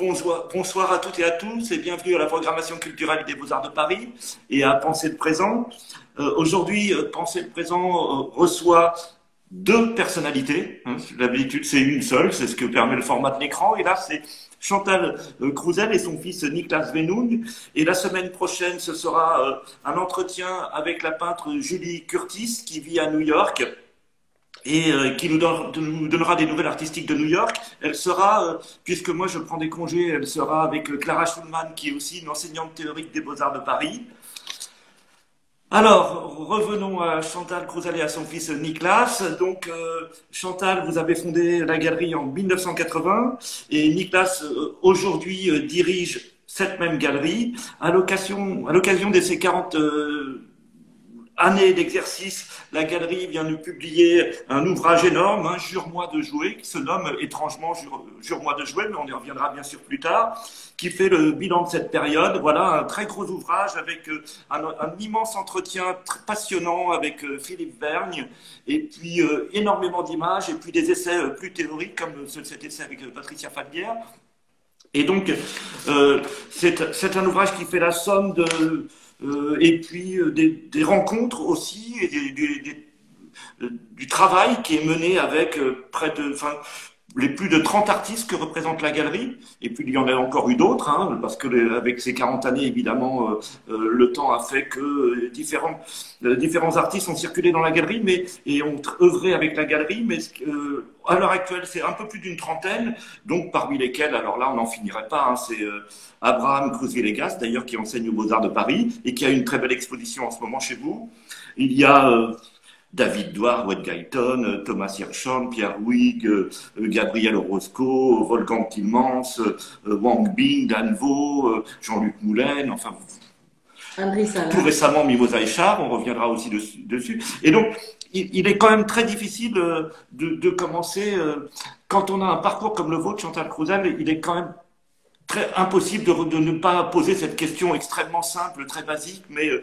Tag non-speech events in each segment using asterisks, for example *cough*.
bonsoir à toutes et à tous et bienvenue à la programmation culturelle des Beaux-Arts de Paris et à Penser le Présent. Euh, aujourd'hui, euh, Penser le Présent euh, reçoit deux personnalités. Hein, D'habitude, c'est une seule, c'est ce que permet le format de l'écran. Et là, c'est Chantal Crouzel et son fils Niklas Venung. Et la semaine prochaine, ce sera un entretien avec la peintre Julie Curtis qui vit à New York et euh, qui nous, donnera des nouvelles artistiques de New York. Elle sera, euh, puisque moi je prends des congés, elle sera avec euh, Clara Schulman, qui est aussi une enseignante théorique des Beaux-Arts de Paris. Alors, revenons à Chantal Crouzal et à son fils Niklas. Donc, Chantal, vous avez fondé la galerie en 1980 et Niklas, aujourd'hui, dirige cette même galerie. À l'occasion, à l'occasion de ses 40 année d'exercice, la galerie vient de publier un ouvrage énorme, hein, Jure-moi de jouer, qui se nomme étrangement Jure-moi de jouer, mais on y reviendra bien sûr plus tard, qui fait le bilan de cette période. Voilà un très gros ouvrage avec euh, un, immense entretien très passionnant avec euh, Philippe Vergne, et puis euh, énormément d'images, et puis des essais plus théoriques, comme cet essai avec Patricia Falguière. Et donc, c'est un ouvrage qui fait la somme de et puis euh, des, rencontres aussi, et euh, du travail qui est mené avec près de, les plus de 30 artistes que représente la galerie, et puis il y en a encore eu d'autres, hein, parce que avec ces 40 années, évidemment, le temps a fait que différents, différents artistes ont circulé dans la galerie mais, et ont œuvré avec la galerie, mais à l'heure actuelle, c'est un peu plus d'une trentaine, donc parmi lesquels, alors là, on n'en finirait pas, hein, c'est Abraham Cruz-Villegas, d'ailleurs, qui enseigne aux Beaux-Arts de Paris et qui a une très belle exposition en ce moment chez vous. Il y a euh, David Douard, Wade Guyton, euh, Thomas Hirschhorn, Pierre Huyghe, euh, Gabriel Orozco, Volcan Timmans, Wang Bing, Dan Vo, Jean-Luc Moulin, enfin, tout récemment Mimosa Echard, on reviendra aussi dessus. Et donc, il, est quand même très difficile de, de commencer, quand on a un parcours comme le vôtre, Chantal Crouzel, il est quand même impossible de, ne pas poser cette question extrêmement simple, très basique, mais euh,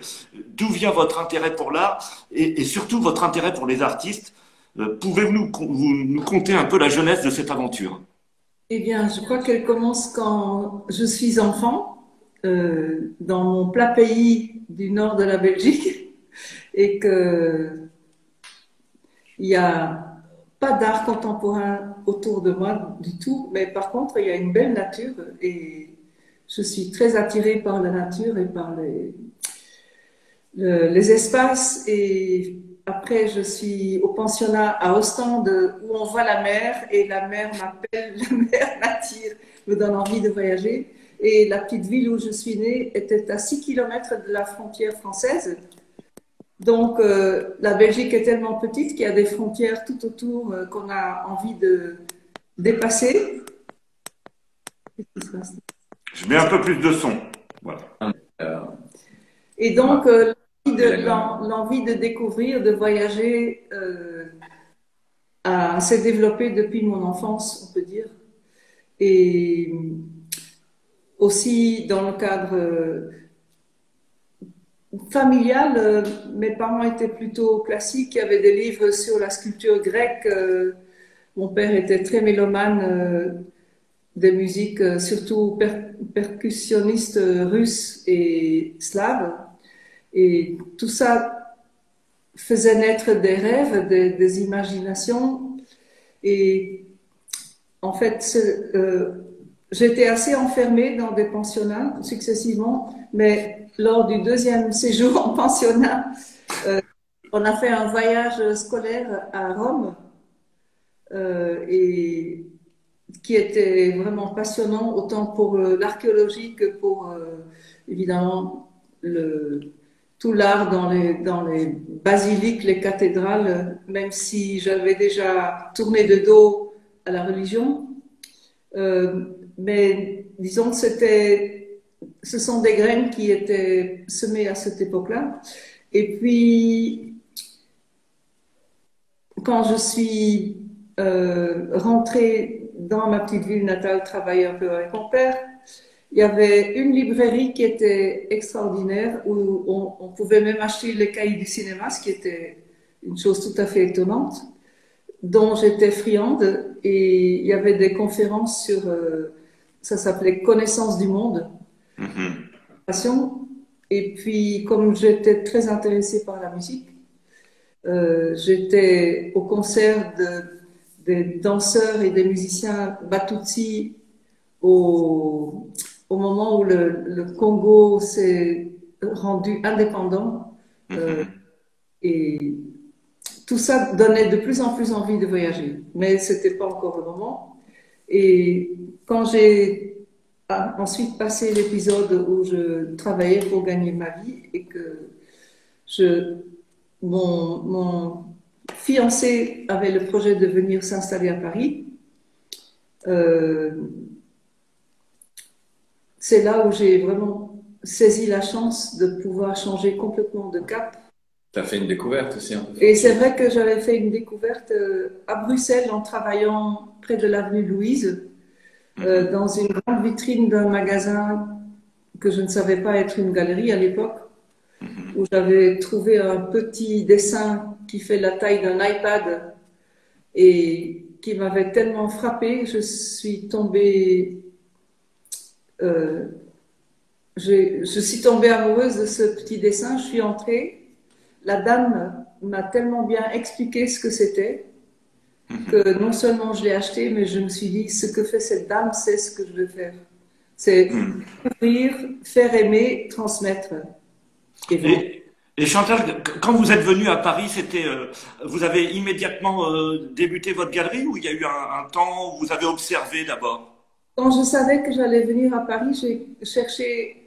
d'où vient votre intérêt pour l'art et, surtout votre intérêt pour les artistes euh, Pouvez-vous nous, conter un peu la jeunesse de cette aventure? Eh bien, je crois qu'elle commence quand je suis enfant, euh, dans mon plat pays du nord de la Belgique, *laughs* et que il y a pas d'art contemporain autour de moi du tout, mais par contre, il y a une belle nature et je suis très attirée par la nature et par les, les espaces. Et après, je suis au pensionnat à Ostende où on voit la mer et la mer m'appelle, *laughs* la mer m'attire, me donne envie de voyager. Et la petite ville où je suis née était à 6 km de la frontière française. Donc, euh, la Belgique est tellement petite qu'il y a des frontières tout autour euh, qu'on a envie de dépasser. Je mets un peu plus de son. Voilà. Et donc, euh, l'envie de, découvrir, de voyager, s'est développée depuis mon enfance, on peut dire. Et aussi dans le cadre familiale, euh, mes parents étaient plutôt classiques. Il y avait des livres sur la sculpture grecque. Euh, mon père était très mélomane euh, des musiques, surtout percussionniste russe et slave. Et tout ça faisait naître des rêves, des, imaginations. Et en fait, j'étais assez enfermée dans des pensionnats successivement, mais lors du deuxième *laughs* séjour en pensionnat, euh, on a fait un voyage scolaire à Rome euh, et qui était vraiment passionnant, autant pour euh, l'archéologie que pour évidemment tout l'art dans les basiliques, les cathédrales, même si j'avais déjà tourné de dos à la religion. Mais disons que c'était ce sont des graines qui étaient semées à cette époque-là. Et puis, quand je suis euh, rentrée dans ma petite ville natale, travailler un peu avec mon père, il y avait une librairie qui était extraordinaire où on, pouvait même acheter les cahiers du cinéma, ce qui était une chose tout à fait étonnante, dont j'étais friande. Et il y avait des conférences sur euh, ça s'appelait Connaissance du monde. Mhm. Et puis, comme j'étais très intéressée par la musique, euh, j'étais au concert de, des danseurs et des musiciens Batutsi au, au moment où le, le Congo s'est rendu indépendant. Euh, mhm. et tout ça donnait de plus en plus envie de voyager, mais c'était pas encore le moment. Et quand j'ai ensuite passé l'épisode où je travaillais pour gagner ma vie et que mon fiancé avait le projet de venir s'installer à Paris, euh, c'est là où j'ai vraiment saisi la chance de pouvoir changer complètement de cap. Tu as fait une découverte aussi un peu. Et c'est vrai que j'avais fait une découverte euh, à Bruxelles en travaillant près de l'avenue Louise, euh, mhm. dans une grande vitrine d'un magasin que je ne savais pas être une galerie à l'époque, mhm. où j'avais trouvé un petit dessin qui fait la taille d'un iPad et qui m'avait tellement frappé, je suis tombée euh, je, suis tombée amoureuse de ce petit dessin. Je suis entrée. La dame m'a tellement bien expliqué ce que c'était mhm. que non seulement je l'ai acheté, mais je me suis dit, ce que fait cette dame, c'est ce que je veux faire. C'est mhm. ouvrir, faire aimer, transmettre. Et, et, Chantal, quand vous êtes venu à Paris, c'était, euh, vous avez immédiatement euh, débuté votre galerie ou il y a eu un, un temps où vous avez observé d'abord? Quand je savais que j'allais venir à Paris, j'ai cherché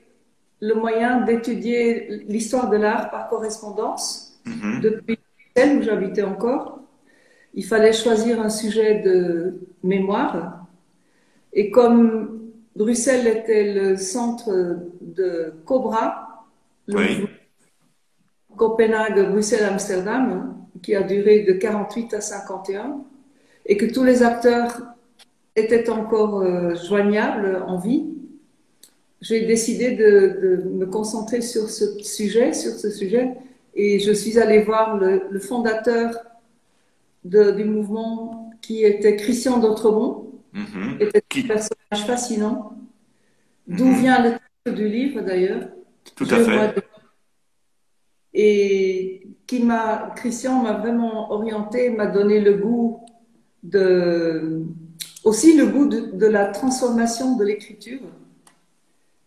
le moyen d'étudier l'histoire de l'art par correspondance mhm. depuis celle où j'habitais encore. Il fallait choisir un sujet de mémoire. Et comme Bruxelles était le centre de Cobra, Copenhague, Bruxelles, Amsterdam, qui a duré de 48 à 51, et que tous les acteurs était encore euh, joignable en vie, j'ai décidé de, me concentrer sur ce sujet, sur ce sujet, et je suis allée voir le, fondateur du mouvement qui était Christian d'Autremont, mm qui était un personnage fascinant, d'où mhm. vient le titre du livre d'ailleurs. Tout à fait. Et qui m'a, Christian m'a vraiment orienté, m'a donné le goût de aussi le goût de, la transformation de l'écriture,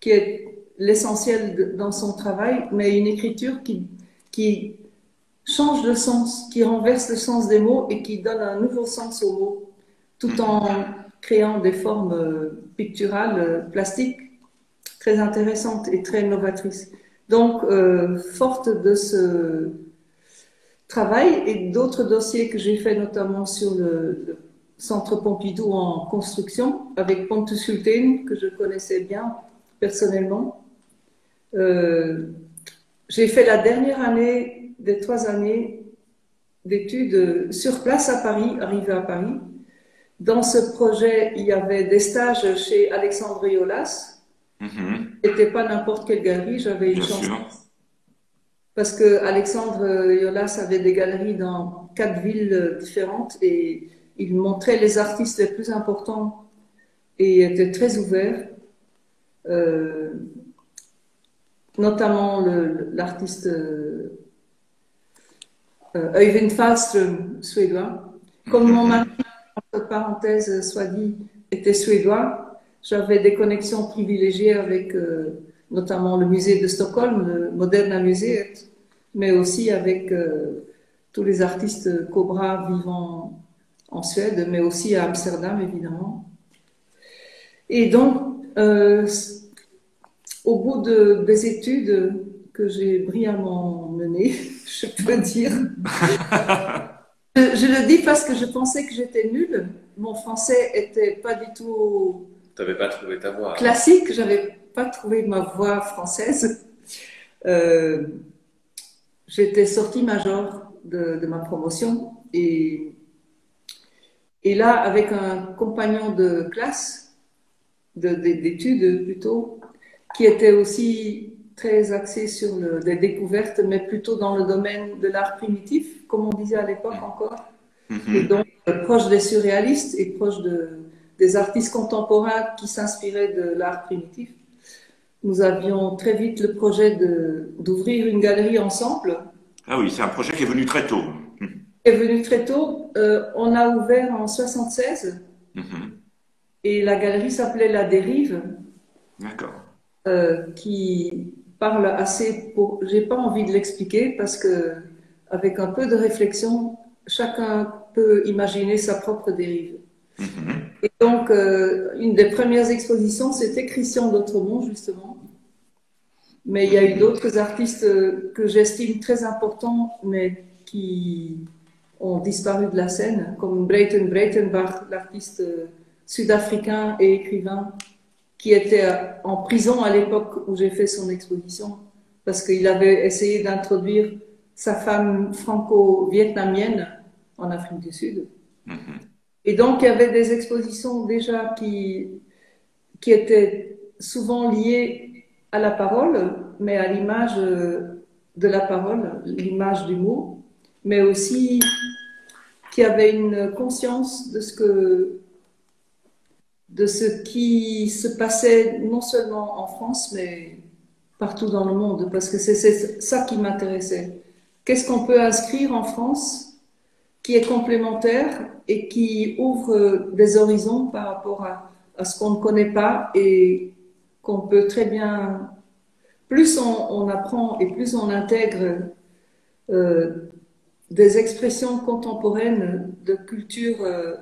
qui est l'essentiel dans son travail, mais une écriture qui, qui change le sens, qui renverse le sens des mots et qui donne un nouveau sens aux mots, tout en créant des formes euh, picturales, euh, plastiques, très intéressantes et très novatrices. Donc, euh, forte de ce travail et d'autres dossiers que j'ai fait notamment sur le Centre Pompidou en construction avec Pontus Sultan, que je connaissais bien personnellement. Euh, j'ai fait la dernière année des trois années d'études sur place à Paris, arrivé à Paris. Dans ce projet, il y avait des stages chez Alexandre Yolas. Mm -hmm. pas n'importe quelle galerie, j'avais une chance. Parce que Alexandre Yolas avait des galeries dans quatre villes différentes et il montrait les artistes les plus importants et était très ouvert, notamment l'artiste euh, Øyvind Fahlström, suédois. Comme mon mari, entre parenthèses, soit dit, était suédois, j'avais des connexions privilégiées avec euh, notamment le musée de Stockholm, le Moderna Museet, mais aussi avec euh, tous les artistes Cobra vivant en Suède, mais aussi à Amsterdam, évidemment. Et donc, euh, au bout de, des études que j'ai brillamment menées, *laughs* je peux dire, *laughs* je, le dis parce que je pensais que j'étais nulle. Mon français était pas du tout. Tu n'avais pas trouvé ta voix. Classique, j'avais pas trouvé ma voix française. Euh, j'étais sortie major de, de ma promotion et et là, avec un compagnon de classe, d'études plutôt, qui était aussi très axé sur le, des découvertes, mais plutôt dans le domaine de l'art primitif, comme on disait à l'époque encore, mm-hmm. et donc proche des surréalistes et proche de, des artistes contemporains qui s'inspiraient de l'art primitif. Nous avions très vite le projet d'ouvrir une galerie ensemble. Ah oui, c'est un projet qui est venu très tôt. Est venu très tôt. Euh, on a ouvert en 76 mhm. Et la galerie s'appelait La Dérive. D'accord. Euh, qui parle assez pour. J'ai pas envie de l'expliquer parce que avec un peu de réflexion, chacun peut imaginer sa propre dérive. Mhm. Et donc, euh, une des premières expositions, c'était Christian d'Autremont, justement. Mais il y a eu d'autres artistes que j'estime très importants, mais qui ont disparu de la scène, comme Brayton Breitenbach, l'artiste sud-africain et écrivain, qui était en prison à l'époque où j'ai fait son exposition, parce qu'il avait essayé d'introduire sa femme franco-vietnamienne en Afrique du Sud. Mhm. Et donc, il y avait des expositions déjà qui, qui étaient souvent liées à la parole, mais à l'image de la parole, l'image du mot, mais aussi qui avaient une conscience de ce que de ce qui se passait non seulement en France, mais partout dans le monde, parce que c'est ça qui m'intéressait. Qu'est-ce qu'on peut inscrire en France qui est complémentaire et qui ouvre des horizons par rapport à, ce qu'on ne connaît pas et qu'on peut très bien, plus on, apprend et plus on intègre euh, des expressions contemporaines de culture euh,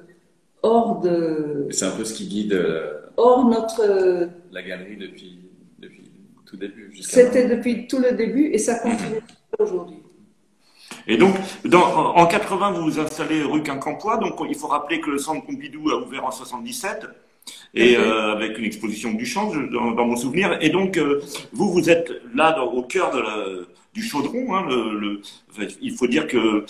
hors de... C'est un peu ce qui guide euh, hors notre... la galerie depuis, depuis tout début. C'était depuis tout le début et ça continue aujourd'hui. Et donc, dans, en 80, vous vous installez rue Quincampoix. Donc, il faut rappeler que le centre Pompidou a ouvert en 77 et euh, avec une exposition du champ dans, dans, mon souvenir. Et donc, euh, vous, vous êtes là dans, au cœur de la, du chaudron. Hein, le, le, il faut dire que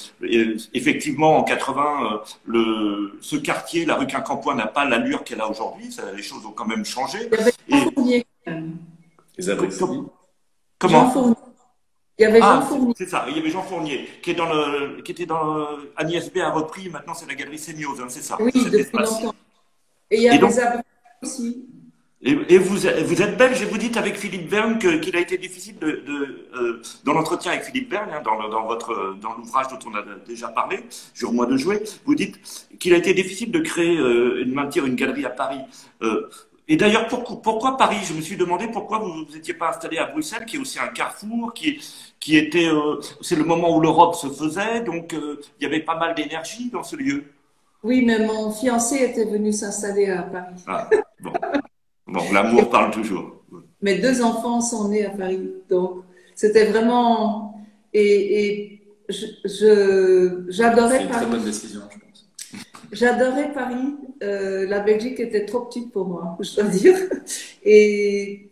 effectivement, en 80, euh, le, ce quartier, la rue Quincampoix, n'a pas l'allure qu'elle a aujourd'hui. Les choses ont quand même changé. Il y avait Fournier. Les Comment? Il y avait Jean ah, Fournier. C'est ça, il y avait Jean Fournier, qui, est dans le, qui était dans. Agnès B a repris, maintenant c'est la galerie Sémiose, hein, c'est ça Oui, depuis longtemps. Et il y a des aussi. Et, vous, vous êtes belge et vous dites avec Philippe Bern qu'il a été difficile de, de euh, dans l'entretien avec Philippe Bern, hein, dans, dans, votre dans l'ouvrage dont on a déjà parlé, Jure-moi de jouer, vous dites qu'il a été difficile de créer euh, et de maintenir une galerie à Paris. Euh, et d'ailleurs, pourquoi, pourquoi, Paris? Je me suis demandé pourquoi vous n'étiez pas installé à Bruxelles, qui est aussi un carrefour, qui, qui était, euh, c'est le moment où l'Europe se faisait, donc euh, il y avait pas mal d'énergie dans ce lieu. Oui, mais mon fiancé était venu s'installer à Paris. Ah, bon, *laughs* bon l'amour parle toujours. Mes deux enfants sont nés à Paris, donc c'était vraiment et, et je j'adorais Paris. C'est une très bonne décision, je pense. *laughs* J'adorais Paris. Euh, la Belgique était trop petite pour moi, je dois dire. Et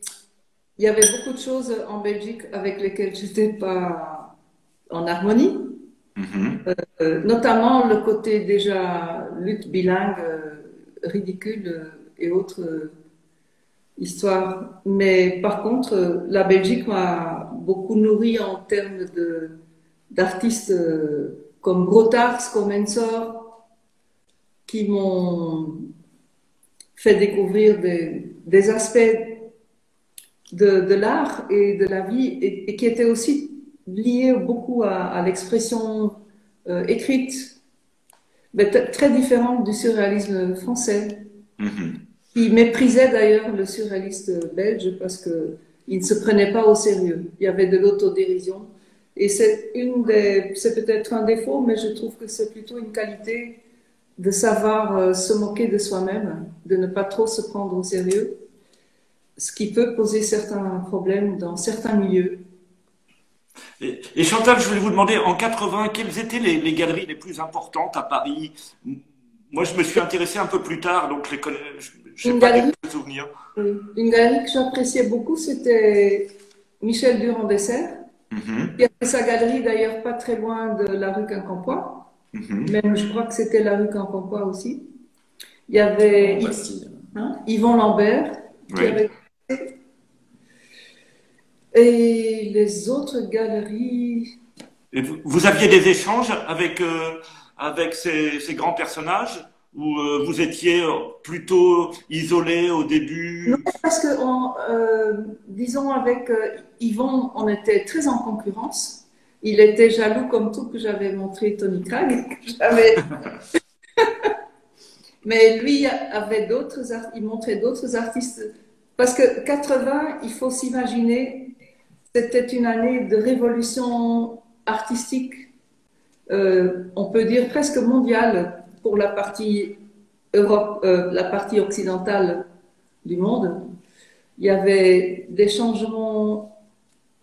il y avait beaucoup de choses en Belgique avec lesquelles je n'étais pas en harmonie. Mm-hmm. Euh, notamment le côté déjà lutte bilingue, euh, ridicule et autres histoires. Mais par contre, la Belgique m'a beaucoup nourri en termes d'artistes comme Grotars, comme Ensor, qui m'ont fait découvrir des, aspects de, l'art et de la vie et, qui étaient aussi liés beaucoup à, l'expression euh, écrite, mais très différente du surréalisme français, mm-hmm. Qui méprisait d'ailleurs le surréaliste belge parce qu'il ne se prenait pas au sérieux. Il y avait de l'autodérision. Et c'est une des, c'est peut-être un défaut, mais je trouve que c'est plutôt une qualité de savoir euh, se moquer de soi-même, de ne pas trop se prendre au sérieux, ce qui peut poser certains problèmes dans certains milieux. Et, Chantal, je voulais vous demander, en 80, quelles étaient les, galeries les plus importantes à Paris? Moi, je me suis intéressé un peu plus tard, donc je les connais. Je une, galerie, souvenirs. une galerie que j'appréciais beaucoup, c'était Michel Durand-Dessert, mm qui avait sa galerie d'ailleurs pas très loin de la rue Quincampoix. Mhm. Même, je crois que c'était la rue Campampois aussi. Il y avait hein, Yvon Lambert. Et les autres galeries. Et vous, aviez des échanges avec, euh, avec ces, ces, grands personnages? Ou euh, vous étiez plutôt isolé au début Non, parce que, euh, disons, avec euh, Yvon, on était très en concurrence. Il était jaloux comme tout que j'avais montré Tony Craig. *laughs* Mais lui avait d'autres, il montrait d'autres artistes. Parce que 80, il faut s'imaginer, c'était une année de révolution artistique, on peut dire presque mondiale pour la partie Europe, euh, la partie occidentale du monde. Il y avait des changements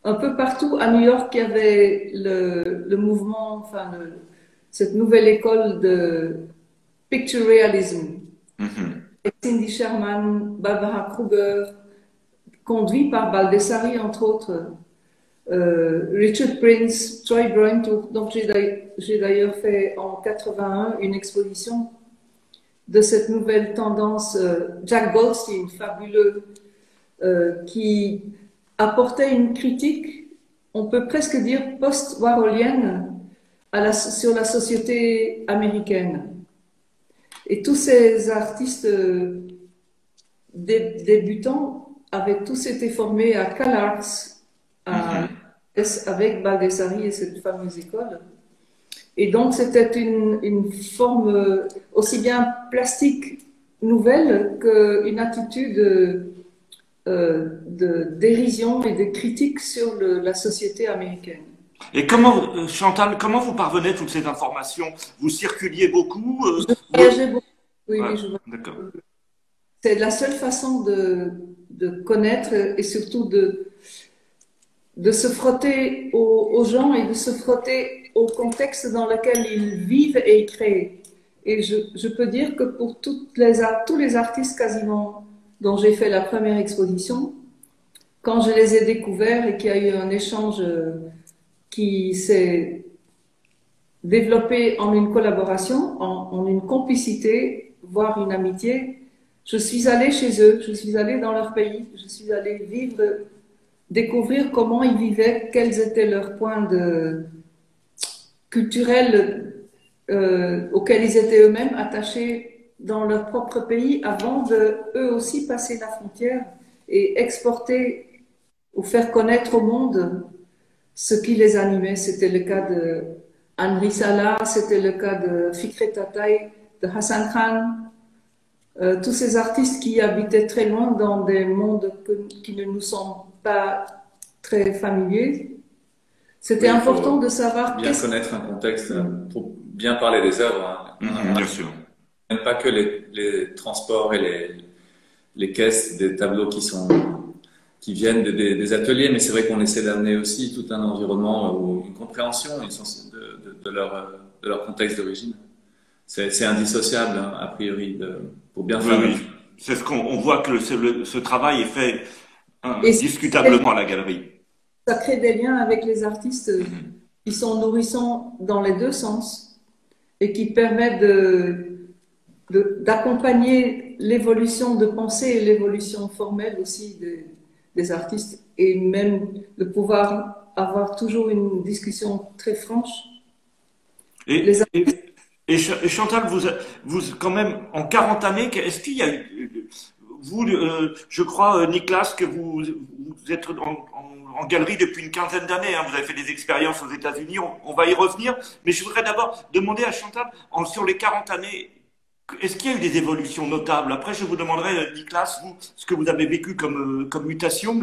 un peu partout. À New York, il y avait le, le mouvement, enfin, le- cette nouvelle école de picture realism. Mhm. Et Cindy Sherman, Barbara Kruger, conduit par Baldessari, entre autres, euh, Richard Prince, Troy Brown. Donc, j'ai d'ailleurs- fait en 81 une exposition de cette nouvelle tendance, euh, Jack Goldstein, fabuleux, euh, qui apportait une critique, on peut presque dire la- sur la société américaine. Et tous ces artistes euh, dé- débutants avaient tous été formés à CalArts, à- avec Baldessari et cette fameuse école. Et donc, c'était une, une forme aussi bien plastique nouvelle qu'une attitude euh, de dérision et de critique sur le- la société américaine. Et comment, euh, Chantal, comment vous parvenez toutes ces informations? Vous circuliez beaucoup euh, Je voyageais beaucoup. Oui, Ouais. oui, je. D'accord. C'est la seule façon de, de connaître et surtout de, de se frotter aux, gens et de se frotter au contexte dans lequel ils vivent et ils créent. Et je, peux dire que pour les, tous les artistes quasiment dont j'ai fait la première exposition, quand je les ai découverts et qu'il y a eu un échange euh, qui s'est développé en une collaboration, en, en une complicité, voire une amitié, je suis allée chez eux, je suis allée dans leur pays, je suis allée vivre, découvrir comment ils vivaient, quels étaient leurs points culturels euh, auxquels ils étaient eux-mêmes attachés dans leur propre pays avant de eux aussi passer la frontière et exporter ou faire connaître au monde ce qui les animait. C'était le cas de Henri Salah, c'était le cas de Fikret Tatay, de Hassan Khan, euh, tous ces artistes qui habitaient très loin dans des mondes qui ne nous sont pas très familiers. C'était Oui, important de savoir Bien connaître un contexte euh, pour bien parler des œuvres. hein. Bien sûr. Même pas que les, les transports et les, les caisses des tableaux qui sont qui viennent de- des, des ateliers, mais c'est vrai qu'on essaie d'amener aussi tout un environnement ou une compréhension une sens- de, de- de leur, de leur contexte d'origine. C'est indissociable, hein, a priori, de- pour bien Oui, faire. oui. C'est ce qu'on on voit que le- ce, le- ce travail est fait hein, Et c'est- discutablement à la galerie. ça crée des liens avec les artistes qui sont nourrissants dans les deux sens et qui permettent d'accompagner l'évolution de pensée et l'évolution formelle aussi des, des artistes et même de pouvoir avoir toujours une discussion très franche. Et, Les et, et Ch- et Chantal, vous, vous, quand même, en 40 années, est-ce qu'il y a eu, vous, euh, je crois, euh, Nicolas, que vous, êtes en, galerie depuis une quinzaine d'années, hein, vous avez fait des expériences aux États-Unis, on, va y revenir, mais je voudrais d'abord demander à Chantal, sur les 40 années, est-ce qu'il y a eu des évolutions notables? Après, je vous demanderai, euh, Nicolas, vous, ce que vous avez vécu comme, mutation,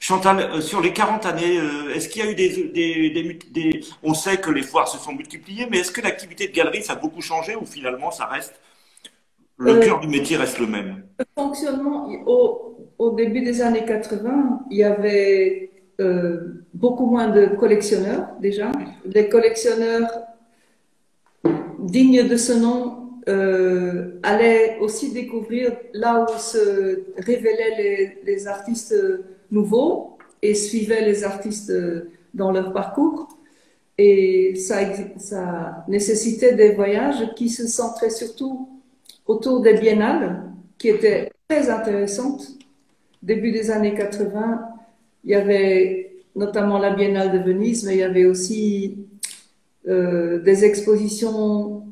Chantal, sur les 40 années, est-ce qu'il y a eu des, des, des- On sait que les foires se sont multipliées, mais est-ce que l'activité de galerie, ça a beaucoup changé ou finalement ça reste... Le Euh, cœur du métier reste le même Le fonctionnement, au, au début des années 80, il y avait euh, beaucoup moins de collectionneurs déjà. Les collectionneurs dignes de ce nom euh, allaient aussi découvrir là où se révélaient les, les artistes nouveaux et suivaient les artistes dans leur parcours. Et ça nécessitait des voyages qui se centraient surtout autour des biennales, qui étaient très intéressantes. Début des années 80, il y avait notamment la Biennale de Venise, mais il y avait aussi euh, des expositions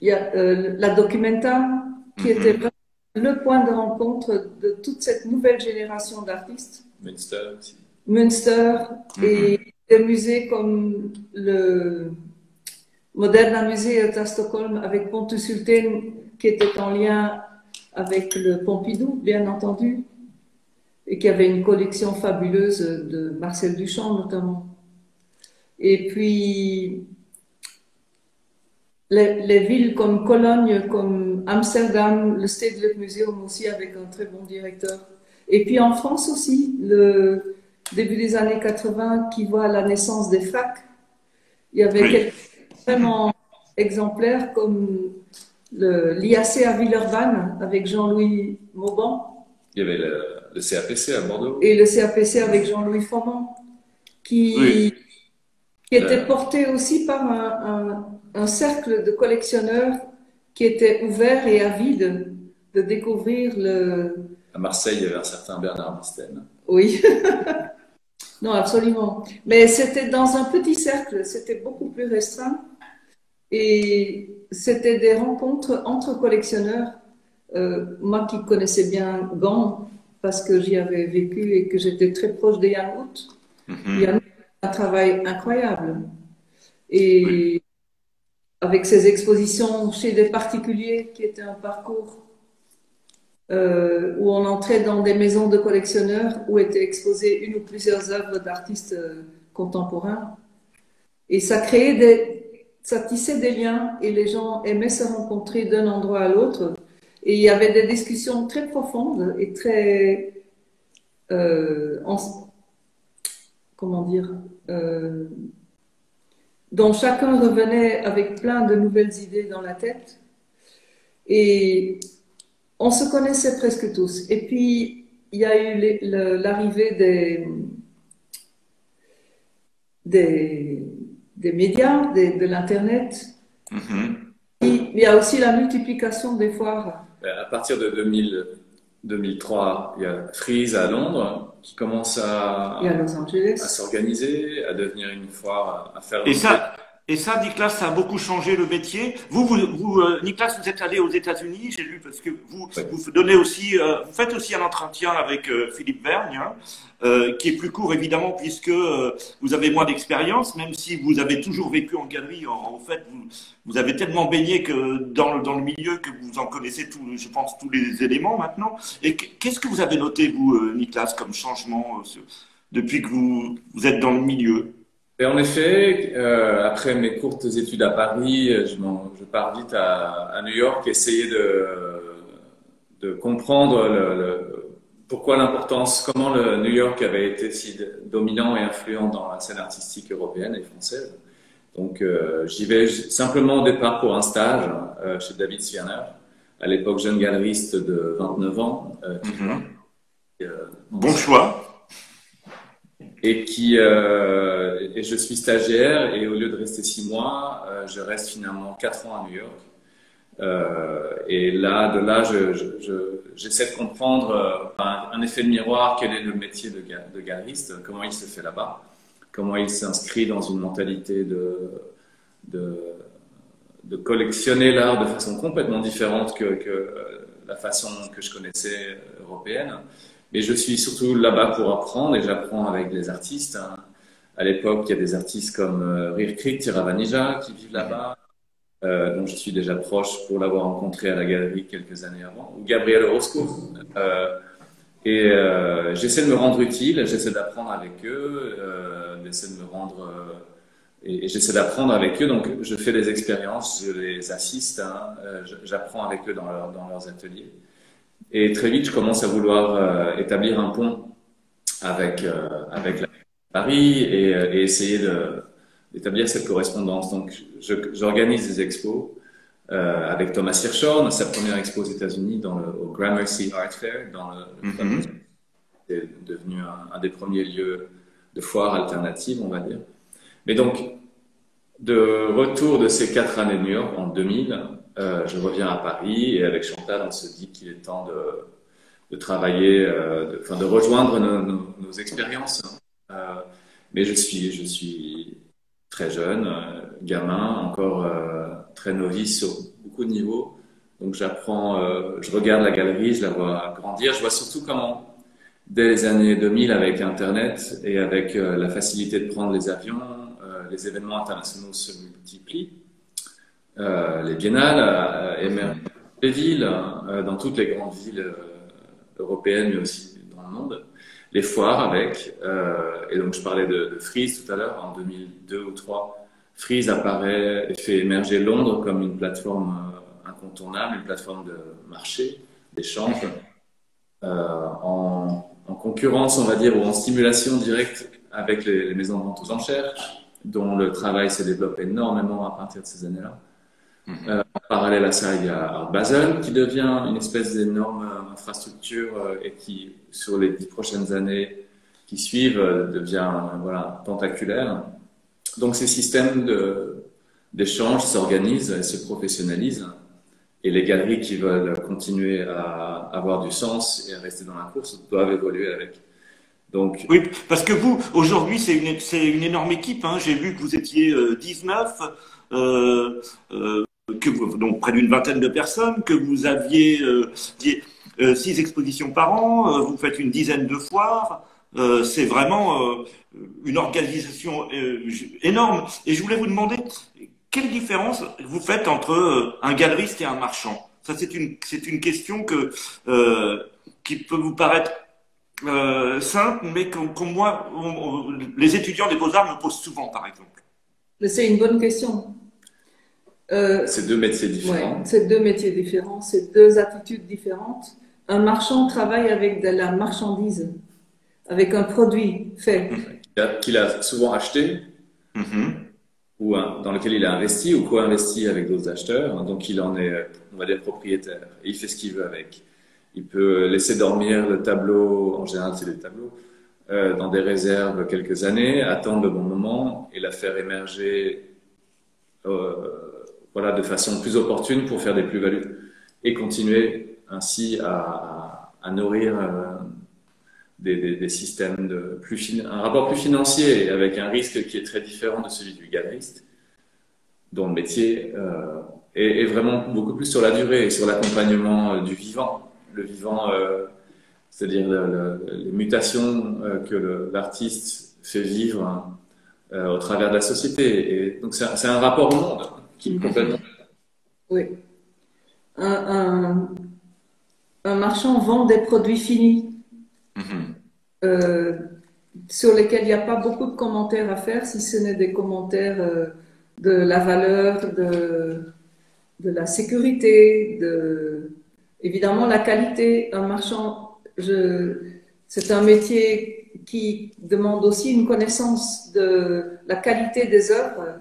il y a euh, la Documenta, qui était Mhm. vraiment le point de rencontre de toute cette nouvelle génération d'artistes. Münster aussi. Münster et des musées comme le Moderna Museet à Stockholm avec Pontus Hultén qui était en lien avec le Pompidou, bien entendu, et qui avait une collection fabuleuse de Marcel Duchamp notamment. Et puis les, les villes comme Cologne, comme Amsterdam, le Stedelijk Museum aussi avec un très bon directeur. Et puis en France aussi, le début des années 80 qui voit la naissance des FAC. Il y avait Oui. quelques vraiment exemplaires comme le- l'IAC à Villeurbanne avec Jean-Louis Mauban Il y avait le, le CAPC à Bordeaux. et le CAPC avec Jean-Louis Froment qui, Oui. qui était porté aussi par un, un- un cercle de collectionneurs qui était ouvert et avide de découvrir le, À Marseille, il y avait un certain Bernard Misten. Oui. *laughs* non, absolument. Mais c'était dans un petit cercle, c'était beaucoup plus restreint. Et c'était des rencontres entre collectionneurs. Euh, moi qui connaissais bien Gand, parce que j'y avais vécu et que j'étais très proche de Yann Hout, Mhm. Yann a un travail incroyable. Et avec ses expositions chez des particuliers, qui était un parcours euh, où on entrait dans des maisons de collectionneurs où étaient exposées une ou plusieurs œuvres d'artistes euh, contemporains. Et ça créait des, ça tissait des liens et les gens aimaient se rencontrer d'un endroit à l'autre. Et il y avait des discussions très profondes et très, euh, en- comment dire, euh, dont chacun revenait avec plein de nouvelles idées dans la tête. Et on se connaissait presque tous. Et puis, il y a eu l'arrivée des, des, des médias, des- de l'Internet. Mhm. Il y a aussi la multiplication des foires. À partir de 2000, 2003, il y a Freeze à Londres qui commence à, à Los à Angeles. s'organiser, à devenir une foire, à faire. Et ça, et ça, Nicolas, ça a beaucoup changé le métier. Vous, vous, vous euh, Nicolas, vous êtes allé aux États-Unis, j'ai lu, parce que vous, Ouais. vous donnez aussi, euh, vous faites aussi un entretien avec euh, Philippe Vergne, hein, euh, qui est plus court évidemment puisque euh, vous avez moins d'expérience, même si vous avez toujours vécu en galerie. En, en fait, vous, vous avez tellement baigné que dans le, dans le milieu que vous en connaissez tout, je pense, tous les éléments maintenant. Et qu'est-ce que vous avez noté, vous, euh, Nicolas, comme changement euh, depuis que vous, vous êtes dans le milieu? Et en effet, euh, après mes courtes études à Paris, je, m'en- je pars vite à, à New York, essayer de, de comprendre le, le- pourquoi l'importance, comment le New York avait été si dominant et influent dans la scène artistique européenne et française. Donc euh, j'y vais simplement au départ pour un stage euh, chez David Swierner, à l'époque jeune galeriste de 29 ans, euh, Mhm. euh, Bon choix. Et qui euh, et je suis stagiaire et au lieu de rester six mois, euh, je reste finalement quatre ans à New York. Euh, et là, de là, je, je, je- j'essaie de comprendre un, un effet de miroir, quel est le métier de, de galeriste, comment il se fait là-bas, comment il s'inscrit dans une mentalité de, de, de collectionner l'art de façon complètement différente que, que la façon que je connaissais européenne. Mais je suis surtout là-bas pour apprendre et j'apprends avec des artistes. hein. À l'époque, il y a des artistes comme euh, Rirkrit Tiravanija qui vivent là-bas, euh, dont je suis déjà proche pour l'avoir rencontré à la galerie quelques années avant, ou Gabriel Orozco. Euh, et euh, j'essaie de me rendre utile, j'essaie d'apprendre avec eux, j'essaie de me rendre et, j'essaie d'apprendre avec eux. Donc, je fais des expériences, je les assiste, hein, j'apprends avec eux dans leurs ateliers. Et très vite, je commence à vouloir euh, établir un pont avec, euh, avec la Paris et, euh, et essayer d'établir cette correspondance. Donc, j'organise des expos euh, avec Thomas Hirschhorn, sa première expo aux États-Unis dans le, au Gramercy Art Fair, dans le, Mhm. fameux- c'est devenu un, un des premiers lieux de foire alternative, on va dire. Mais donc, de retour de ces quatre années de New York en 2000, euh, je reviens à Paris et avec Chantal, on se dit qu'il est temps de, travailler, euh, de, rejoindre nos, expériences. Euh, mais je suis, je suis très jeune, gamin, encore très novice sur beaucoup de niveaux. Donc j'apprends, je regarde la galerie, je la vois grandir. Je vois surtout comment, dès les années 2000, avec Internet et avec la facilité de prendre les avions, les événements internationaux se multiplient. Les biennales émergent les villes, hein, dans toutes les grandes villes européennes, mais aussi dans le monde les foires avec. Euh, et donc, je parlais de, de Freeze tout à l'heure, en 2002 ou 2003. Freeze apparaît et fait émerger Londres comme une plateforme euh, incontournable, une plateforme de marché, d'échange, euh, en, en, concurrence, on va dire, ou en stimulation directe avec les, les maisons de vente aux enchères, dont le travail se développe énormément à partir de ces années-là. Euh, en parallèle à ça, il y a Basel qui devient une espèce d'énorme euh, infrastructure euh, et qui, sur les dix prochaines années qui suivent, devient voilà, tentaculaire. Donc ces systèmes d'échange s'organisent et se professionnalisent. Et les galeries qui veulent continuer à avoir du sens et à rester dans la course doivent évoluer avec. Donc... Oui, parce que vous, aujourd'hui, c'est une, une énorme équipe. Hein. J'ai vu que vous étiez 19. Euh, euh, donc près d'une vingtaine de personnes, que vous aviez euh, euh, six expositions par an, euh, vous faites une dizaine de foires. c'est vraiment une organisation énorme. Et je voulais vous demander quelle différence vous faites entre un galeriste et un marchand? Ça, c'est une c'est une question que qui peut vous paraître simple, mais que, moi, les étudiants des beaux-arts me posent souvent, par exemple. C'est une bonne question. Euh, c'est deux métiers différents. c'est deux métiers différents, c'est deux attitudes différentes. Un marchand travaille avec de la marchandise, avec un produit fait. Qu'il a souvent acheté, mm-hmm. ou dans lequel il a investi ou co-investi avec d'autres acheteurs. Donc il en est, on va dire, propriétaire. Et il fait ce qu'il veut avec. Il peut laisser dormir le tableau, en général c'est des tableaux, euh, dans des réserves quelques années, attendre le bon moment et la faire émerger. Euh, voilà, de façon plus opportune pour faire des plus-values et continuer ainsi à, à, nourrir euh, des, des, des, systèmes de plus un rapport plus financier avec un risque qui est très différent de celui du galeriste, dont le métier euh, est, vraiment beaucoup plus sur la durée et sur l'accompagnement euh, du vivant. Le vivant, euh, c'est-à-dire les mutations que l'artiste fait vivre hein, au travers de la société. Et donc c'est un rapport au monde oui. Un, marchand vend des produits finis mm-hmm. euh, sur lesquels il n'y a pas beaucoup de commentaires à faire, si ce n'est des commentaires euh, de la valeur, de, de la sécurité, de évidemment la qualité. Un marchand, c'est un métier qui demande aussi une connaissance de la qualité des œuvres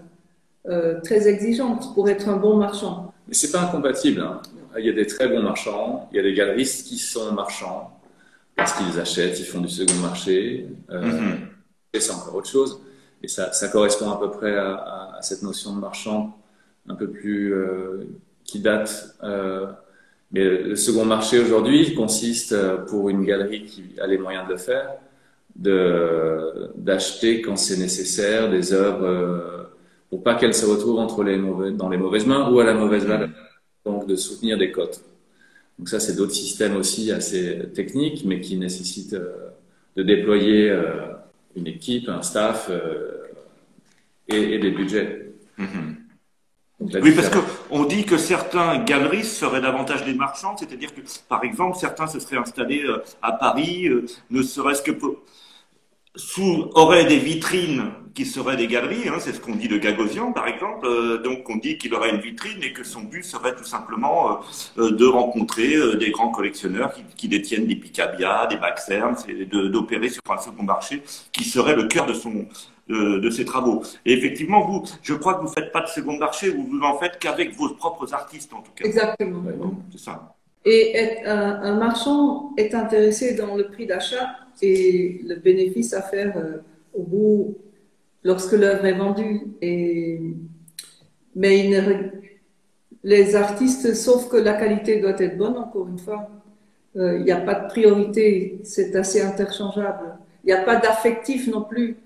euh, très exigeante pour être un bon marchand. Mais c'est pas incompatible. Hein. Il y a des très bons marchands, il y a des galeristes qui sont marchands parce qu'ils achètent, ils font du second marché. Euh, mm-hmm. Et c'est encore autre chose. Et ça, ça correspond à peu près à, à, cette notion de marchand un peu plus euh, qui date. Euh, mais le second marché aujourd'hui consiste pour une galerie qui a les moyens de le faire, de d'acheter quand c'est nécessaire des œuvres pour pas qu'elle se retrouve entre les mauvais, dans les mauvaises mains ou à la mauvaise valeur. Donc de soutenir des cotes. Donc ça, c'est d'autres systèmes aussi assez techniques, mais qui nécessitent euh, de déployer euh, une équipe, un staff euh, et, et, des budgets. Mm-hmm. oui, parce qu'on dit que certains galeristes seraient davantage des marchands, c'est-à-dire que, par exemple, certains se seraient installés à Paris, ne serait-ce que pour sous, aurait des vitrines qui seraient des galeries, hein, c'est ce qu'on dit de Gagosian par exemple, euh, donc on dit qu'il aurait une vitrine et que son but serait tout simplement euh, euh, de rencontrer des grands collectionneurs qui, qui, détiennent des Picabia, des et d'opérer sur un second marché qui serait le cœur de son de, ses travaux. Et effectivement, vous, je crois que vous faites pas de second marché, vous vous en faites qu'avec vos propres artistes en tout cas. Exactement. c'est ça. Et un, un marchand est intéressé dans le prix d'achat et le bénéfice à faire euh, au bout lorsque l'œuvre est vendue. Et, mais les artistes, sauf que la qualité doit être bonne, encore une fois, euh, il n'y a pas de priorité, c'est assez interchangeable. Il n'y a pas d'affectif non plus.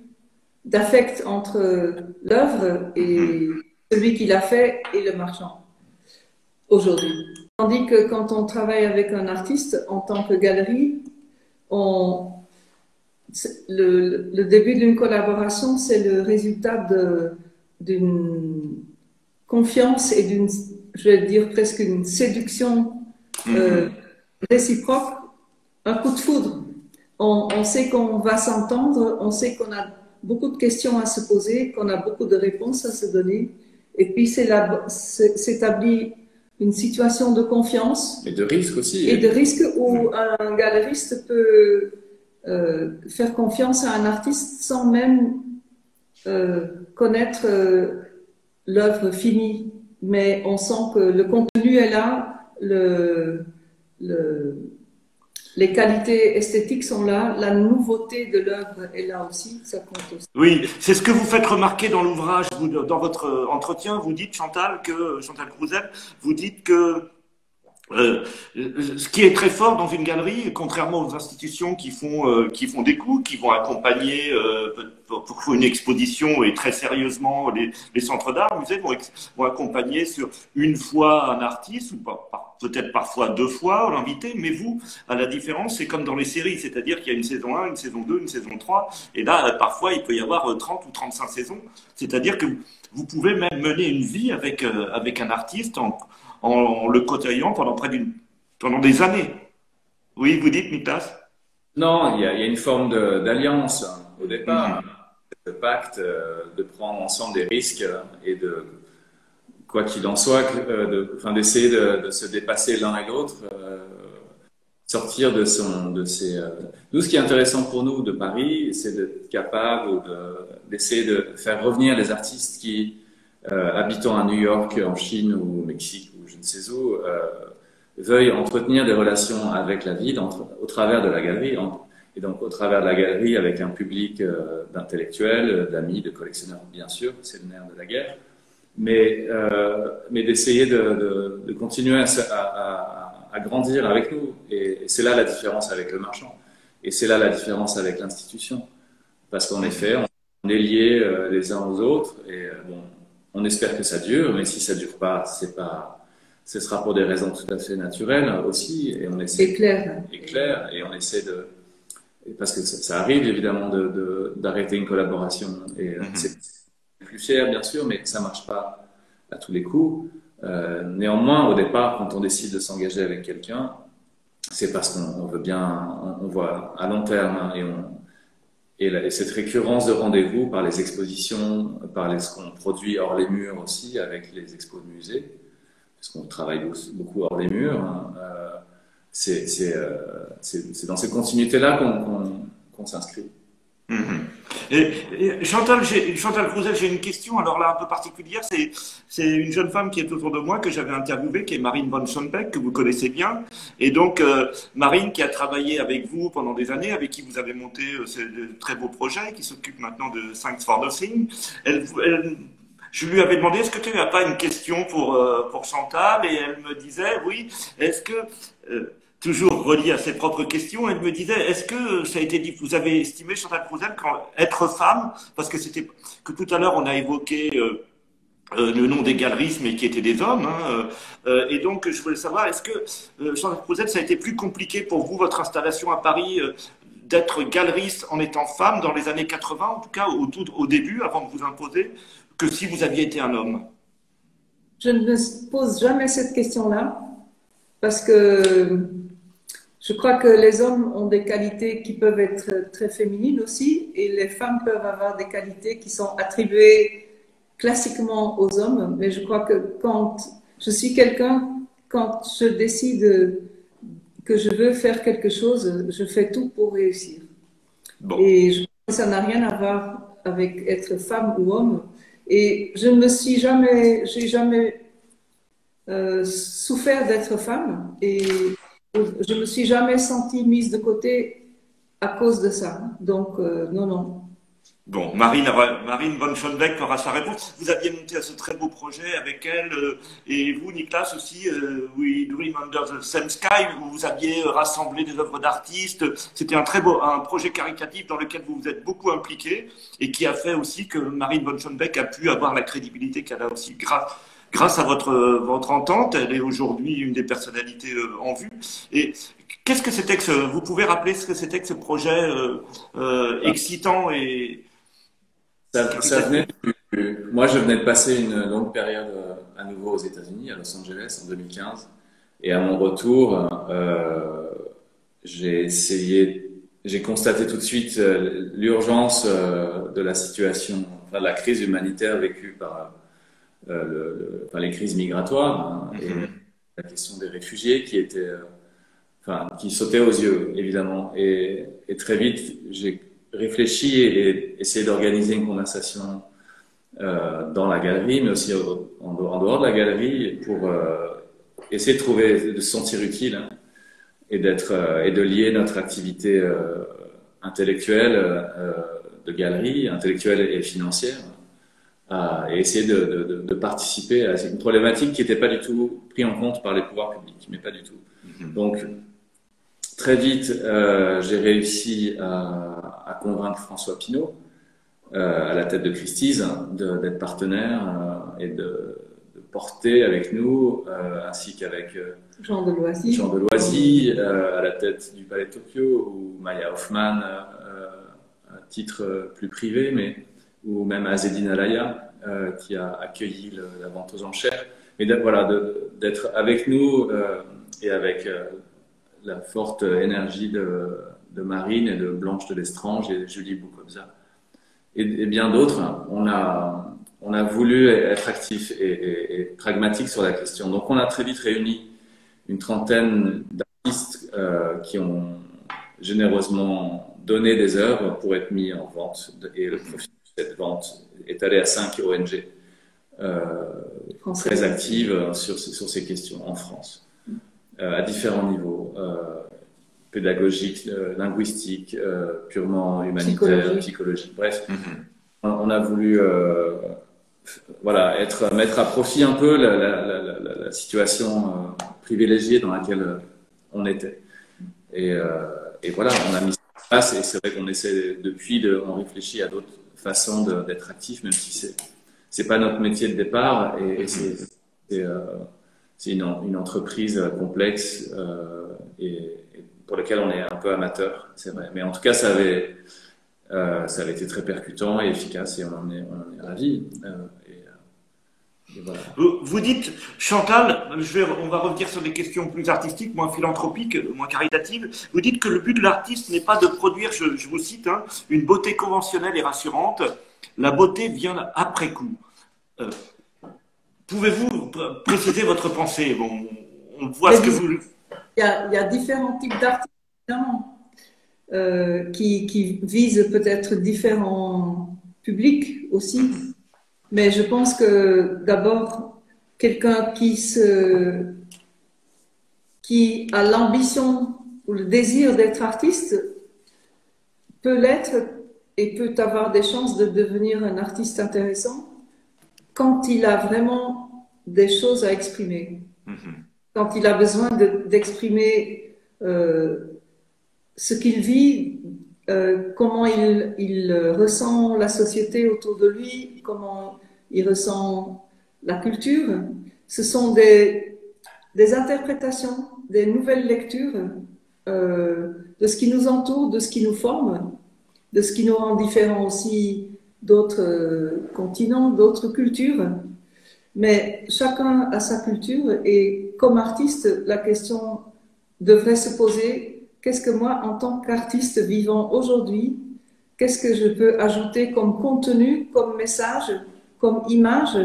d'affect entre l'œuvre et mhm. celui qui l'a fait et le marchand aujourd'hui. Tandis que quand on travaille avec un artiste en tant que galerie, on, le, le, début d'une collaboration, c'est le résultat d'une confiance et d'une, je vais dire presque une séduction euh, mhm. réciproque, un coup de foudre. On, on sait qu'on va s'entendre, on sait qu'on a beaucoup de questions à se poser, qu'on a beaucoup de réponses à se donner. Et puis s'établit une situation de confiance. Et de risque aussi. Et de risque où un galeriste peut euh, faire confiance à un artiste sans même euh, connaître euh, l'œuvre finie. Mais on sent que le contenu est là, le, le, les qualités esthétiques sont là, la nouveauté de l'œuvre est là aussi, ça compte aussi. Oui, c'est ce que vous faites remarquer dans l'ouvrage, dans votre entretien, vous dites, Chantal, que, Chantal Crouzel, vous dites que euh, ce qui est très fort dans une galerie, contrairement aux institutions qui font euh, qui font des coups, qui vont accompagner euh, pour, une exposition et très sérieusement les, les centres d'art, musées vont, vont, accompagner sur une fois un artiste ou peut-être parfois deux fois l'invité. Mais vous, à la différence, c'est comme dans les séries, c'est-à-dire qu'il y a une saison 1, une saison 2, une saison 3, et là parfois il peut y avoir 30 ou 35 saisons. C'est-à-dire que vous pouvez même mener une vie avec avec un artiste en en, le côtoyant pendant près d'une, pendant des années. Oui, vous dites, Nitas Non, il y, a, il y, a, une forme d'alliance hein, au départ, de pacte, euh, de prendre ensemble des risques et de, quoi qu'il en soit, euh, de, d'essayer de, de, se dépasser l'un et l'autre, euh, sortir de son, de ses. Nous, ce qui est intéressant pour nous de Paris, c'est d'être capable d'essayer de, faire revenir les artistes qui, habitant à New York, en Chine ou au Mexique Cézot euh, veuille entretenir des relations avec la ville au travers de la galerie, et donc au travers de la galerie avec un public euh, d'intellectuels, d'amis, de collectionneurs, bien sûr, c'est le nerf de la guerre, mais, euh, mais d'essayer de, continuer à, grandir avec nous. Et, c'est là la différence avec le marchand. Et c'est là la différence avec l'institution. Parce qu'en effet, on est liés les uns aux autres, et bon, on espère que ça dure, mais si ça dure pas, c'est pas ce sera pour des raisons tout à fait naturelles aussi. Et on essaie. Et clair. Et clair. Et on essaie de. Parce que ça, arrive évidemment d'arrêter de, une collaboration. Et euh, mhm. c'est plus fier, bien sûr, mais ça marche pas à tous les coups. Euh, néanmoins, au départ, quand on décide de s'engager avec quelqu'un, c'est parce qu'on veut bien, on, voit à long terme hein, et, on, et, cette récurrence de rendez-vous par les expositions, par les, ce qu'on produit hors les murs aussi avec les expos de musée, parce qu'on travaille beaucoup hors des murs. Hein, euh, euh, c'est dans ces continuités-là qu'on s'inscrit. Et, Chantal, Chantal j'ai une question, alors là un peu particulière. C'est une jeune femme qui est autour de moi que j'avais interviewée, qui est Marine von Schonbeck, que vous connaissez bien. Et donc, euh, Marine qui a travaillé avec vous pendant des années, avec qui vous avez monté ce très beau projet, qui s'occupe maintenant de Thanks for Nothing. Elle, elle, je lui avais demandé est-ce que tu n'as pas une question pour, euh, Chantal? Et elle me disait oui. Est-ce que, euh, toujours relié à ses propres questions, elle me disait est-ce que ça a été dit, vous avez estimé Chantal Prouzel être femme, parce que c'était que tout à l'heure on a évoqué euh, le nom des galeristes, mais qui étaient des hommes. Hein, et donc, je voulais savoir, est-ce que Chantal Prouzel, ça a été plus compliqué pour vous, votre installation à Paris, d'être galeriste en étant femme dans les années 80, en tout cas au, tout, au début, avant de vous imposer, que si vous aviez été un homme? Je ne me pose jamais cette question-là parce que je crois que les hommes ont des qualités qui peuvent être très féminines aussi et les femmes peuvent avoir des qualités qui sont attribuées classiquement aux hommes. Mais je crois que quand je suis quelqu'un, quand je décide que je veux faire quelque chose, je fais tout pour réussir. Et je crois que ça n'a rien à voir avec être femme ou homme. Et je ne me suis jamais, j'ai jamais euh, souffert d'être femme et je me suis jamais sentie mise de côté à cause de ça. Donc, euh, non, non. Bon, Marine, Marine von Schoenbeck aura sa réponse. Vous aviez monté à ce très beau projet avec elle, euh, et vous, Nicolas, aussi, euh, We Dream Under the Same Sky, où vous aviez rassemblé des œuvres d'artistes. C'était un très beau, un projet caritatif dans lequel vous vous êtes beaucoup impliqué, et qui a fait aussi que Marine von Schoenbeck a pu avoir la crédibilité qu'elle a aussi grâce grâce à votre, votre entente, elle est aujourd'hui une des personnalités euh, en vue. Et qu'est-ce que c'était que vous pouvez rappeler ce que c'était que ce projet euh, euh, excitant et ça, venait moi, je venais de passer une longue période euh, à nouveau aux États-Unis, à Los Angeles, en 2015. Et à mon retour, euh, j'ai essayé, j'ai constaté tout de suite euh, l'urgence euh, de la situation, enfin, la crise humanitaire vécue par, euh, le, enfin, les crises migratoires hein, et mm-hmm. la question des réfugiés qui était, enfin, qui sautait aux yeux, évidemment. Et, et très vite, j'ai réfléchi et, essayé d'organiser une conversation euh, dans la galerie, mais aussi en, dehors de la galerie, pour euh, essayer de trouver, de se sentir utile hein, et d'être euh, et de lier notre activité euh, intellectuelle euh, de galerie, intellectuelle et financière, à, et essayer de, de, de, participer à une problématique qui n'était pas du tout prise en compte par les pouvoirs publics, mais pas du tout. Mm-hmm. Donc très vite, j'ai réussi à, à, convaincre François Pinault euh, à la tête de Christie's, d'être partenaire euh, et de, de, porter avec nous, euh, ainsi qu'avec Jean de Loisy, Jean de Loisy à la tête du Palais de Tokyo, ou Maya Hoffman, à titre plus privé, mais ou même Azedine Alaya, qui a accueilli la vente aux enchères. Mais voilà, d'être avec nous et avec la forte énergie de, Marine et de Blanche de l'Estrange et Julie Boukobza et, et bien d'autres, on a, on a voulu être actif et, et, et, pragmatique sur la question. Donc on a très vite réuni une trentaine d'artistes euh, qui ont généreusement donné des œuvres pour être mis en vente et le profit de cette vente est allé à cinq ONG euh, très actives sur, sur ces questions en France euh, à différents niveaux. Euh, pédagogique, euh, linguistique, euh, purement humanitaire, psychologique. Bref, mm -hmm. on, a voulu euh, voilà, être, mettre à profit un peu la, la, la, la situation euh, privilégiée dans laquelle euh, on était. Et, euh, et, voilà, on a mis ça en place et c'est vrai qu'on essaie depuis, de, on réfléchit à d'autres façons d'être actif, même si c'est c'est pas notre métier de départ et, et c'est une, une, entreprise complexe et, pour lequel on est un peu amateur, c'est vrai. Mais en tout cas, ça avait, euh, ça avait été très percutant et efficace et on en est, on en est ravis. Voilà. vous, vous, dites, Chantal, je vais, on va revenir sur des questions plus artistiques, moins philanthropiques, moins caritatives. Vous dites que le but de l'artiste n'est pas de produire, je, je vous cite, hein, une beauté conventionnelle et rassurante. La beauté vient après coup. Euh, Pouvez-vous préciser votre pensée? Bon, on voit ce que vous il y a, il y a différents types d'artistes, euh, qui, qui, visent peut-être différents publics aussi. Mais je pense que d'abord, quelqu'un qui, se, qui a l'ambition ou le désir d'être artiste peut l'être et peut avoir des chances de devenir un artiste intéressant quand il a vraiment des choses à exprimer. Mm -hmm quand il a besoin d'exprimer de, euh, ce qu'il vit, euh, comment il, il, ressent la société autour de lui, comment il ressent la culture. Ce sont des, interprétations, des nouvelles lectures euh, de ce qui nous entoure, de ce qui nous forme, de ce qui nous rend différents aussi d'autres euh, continents, d'autres cultures. Mais chacun a sa culture et comme artiste, la question devrait se poser, qu'est-ce que moi, en tant qu'artiste vivant aujourd'hui, qu'est-ce que je peux ajouter comme contenu, comme message, comme image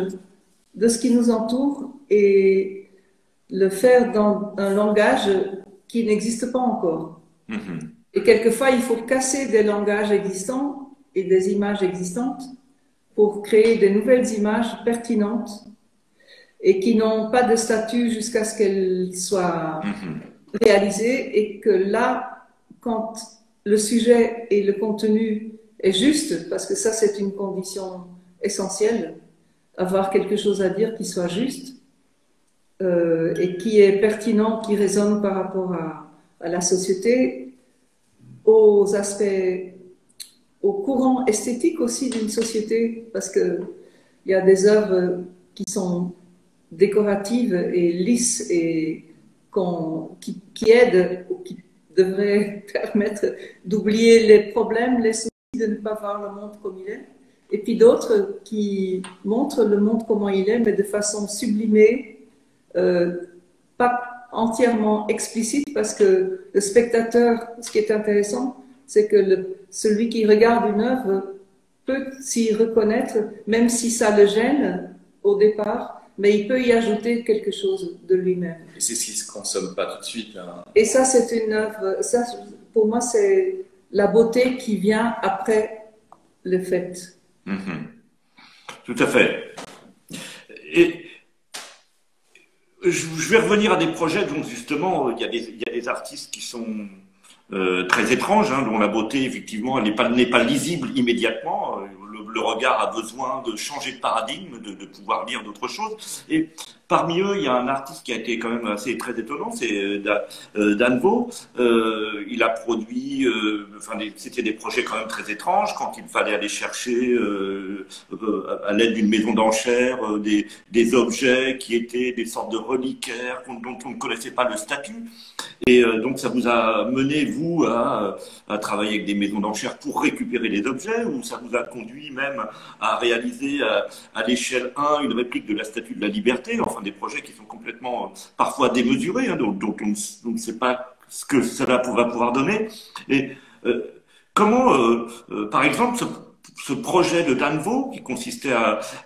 de ce qui nous entoure et le faire dans un langage qui n'existe pas encore? Mm-hmm. Et quelquefois, il faut casser des langages existants et des images existantes pour créer des nouvelles images pertinentes et qui n'ont pas de statut jusqu'à ce qu'elles soient mm-hmm. Réalisées et que là, quand le sujet et le contenu est juste, parce que ça c'est une condition essentielle, avoir quelque chose à dire qui soit juste euh, et qui est pertinent, qui résonne par rapport à, la société, aux aspects, au courant esthétique aussi d'une société, parce que il y a des œuvres qui sont décoratives et lisses et qui, qui aident ou qui devraient *laughs* permettre d'oublier les problèmes, les soucis, de ne pas voir le monde comme il est. Et puis d'autres qui montrent le monde comment il est, mais de façon sublimée, euh, pas entièrement explicite, parce que le spectateur, ce qui est intéressant, c'est que celui qui regarde une œuvre peut s'y reconnaître, même si ça le gêne au départ, mais il peut y ajouter quelque chose de lui-même. Et c'est ce qui ne se consomme pas tout de suite. Hein. Et ça, c'est une œuvre, ça, pour moi, c'est la beauté qui vient après le fait. Mhm. Tout à fait. Et je vais revenir à des projets dont justement il y a des, il y a des artistes qui sont euh, très étranges, hein, dont la beauté effectivement n'est pas, pas lisible immédiatement. Le, regard a besoin de changer de paradigme, de, pouvoir lire d'autres choses. Parmi eux, il y a un artiste qui a été quand même assez très étonnant, c'est euh, euh, Dan Vaux. Euh, il a produit, enfin, c'était des projets quand même très étranges quand il fallait aller chercher à l'aide d'une maison d'enchères des, objets qui étaient des sortes de reliquaires dont on ne connaissait pas le statut. Et donc ça vous a mené vous à, travailler avec des maisons d'enchères pour récupérer les objets, ou ça vous a conduit même à réaliser à l'échelle 1 une réplique de la Statue de la Liberté? Des projets qui sont complètement euh, parfois démesurés, hein, dont, on, ne sait pas ce que cela va pouvoir donner. Et euh, comment, euh, par exemple, ce, projet de Danvo, qui consistait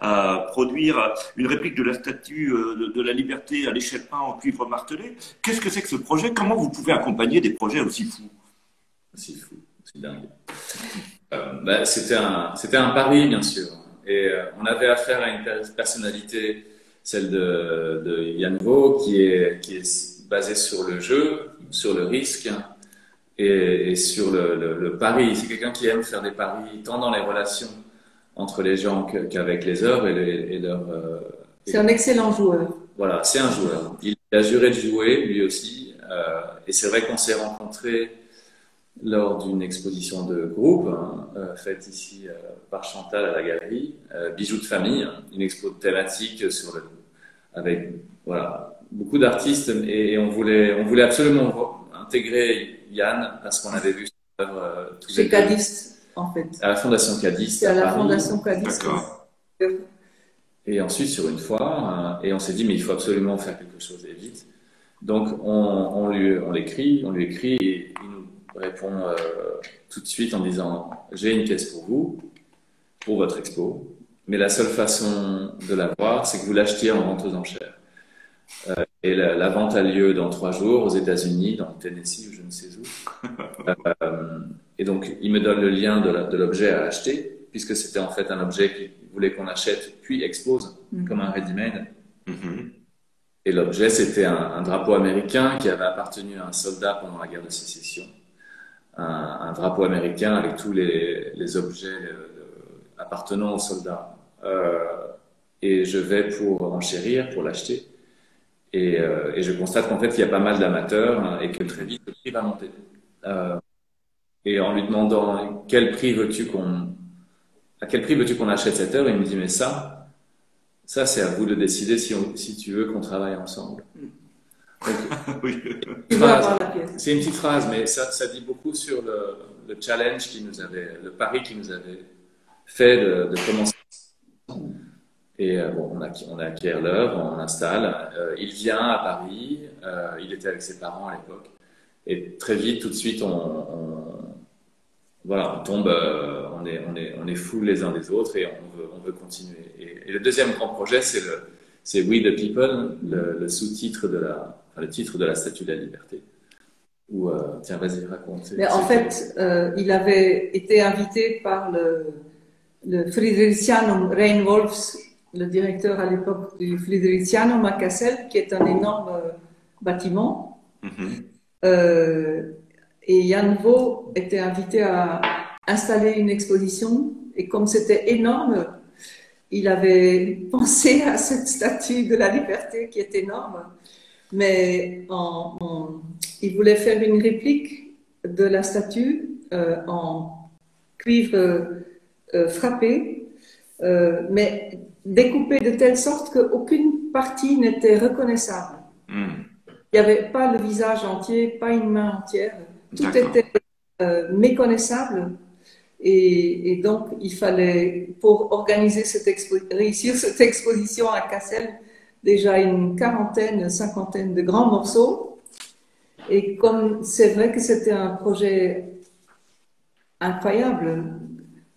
à, produire une réplique de la statue de, la liberté à l'échelle 1 en cuivre martelé, qu'est-ce que c'est que ce projet? Comment vous pouvez accompagner des projets aussi fous? Aussi fous. Ben, c'était un, un pari, bien sûr. Et on avait affaire à une personnalité celle de, de Yann Vaux, qui est, qui est basée sur le jeu, sur le risque et, sur le, le, pari. C'est quelqu'un qui aime faire des paris, tant dans les relations entre les gens qu'avec les œuvres et, leur. Euh, c'est un excellent joueur. Voilà, c'est un joueur. Il a juré de jouer, lui aussi. Euh, et c'est vrai qu'on s'est rencontrés lors d'une exposition de groupe hein, euh, faite ici euh, par Chantal à la galerie, Bijoux de famille, une expo thématique sur le, avec voilà, beaucoup d'artistes et, on, voulait, on voulait absolument intégrer Yann parce qu'on avait vu son œuvre tous Chez Cadis, en fait. À la Fondation Cadis. C'est à, la Fondation Cadis. Et ensuite, sur une fois, et on s'est dit, mais il faut absolument faire quelque chose et vite. Donc, on, on, lui, on l'écrit, on lui écrit et il nous répond euh, tout de suite en disant J'ai une pièce pour vous, pour votre expo, mais la seule façon de la voir, c'est que vous l'achetiez en vente aux enchères. Euh, et la, vente a lieu dans trois jours aux États-Unis, dans le Tennessee ou je ne sais où. *laughs* Euh, et donc, il me donne le lien de l'objet à acheter, puisque c'était en fait un objet qu'il voulait qu'on achète puis expose mm. comme un ready-made. Mm-hmm. Et l'objet, c'était un, un, drapeau américain qui avait appartenu à un soldat pendant la guerre de sécession un, drapeau américain avec tous les, les objets euh, appartenant aux soldats. Euh, et je vais pour enchérir, pour l'acheter. Et, euh, et, je constate qu'en fait, il y a pas mal d'amateurs hein, et que très vite, le prix va monter. Euh, et en lui demandant quel prix veux-tu qu'on, à quel prix veux-tu qu'on achète cette œuvre, il me dit mais ça, ça c'est à vous de décider si, on, si tu veux qu'on travaille ensemble. *laughs* C'est une petite phrase, mais ça, ça dit beaucoup sur le, le, challenge qui nous avait, le pari qui nous avait fait de, de commencer. Et euh, bon, on, acquiert l'œuvre, on l'installe. Euh, il vient à Paris, euh, il était avec ses parents à l'époque. Et très vite, tout de suite, on, on voilà, on tombe, on est, on est, on est fous les uns des autres et on veut, on veut continuer. Et, et le deuxième grand projet, c'est le, c'est We the People, le, le sous-titre de la, le titre de la Statue de la Liberté. Euh, tiens, vas-y, raconte. Mais en fait, il avait été invité par le, le Fridericianum Reinwolfs, le directeur à l'époque du Fridericianum à Kassel, qui est un énorme euh, bâtiment. Mm-hmm. et Jan Vaux était invité à, installer une exposition et comme c'était énorme, il avait *laughs* pensé à cette statue de la liberté qui est énorme, mais il voulait faire une réplique de la statue euh, en cuivre euh, frappé, euh, mais découpé de telle sorte qu'aucune partie n'était reconnaissable. Hmm. Il n'y avait pas le visage entier, pas une main entière. Tout était méconnaissable et, donc, il fallait, pour organiser cette réussir cette exposition à Cassel, déjà une quarantaine, cinquantaine de grands morceaux. Et comme c'est vrai que c'était un projet incroyable,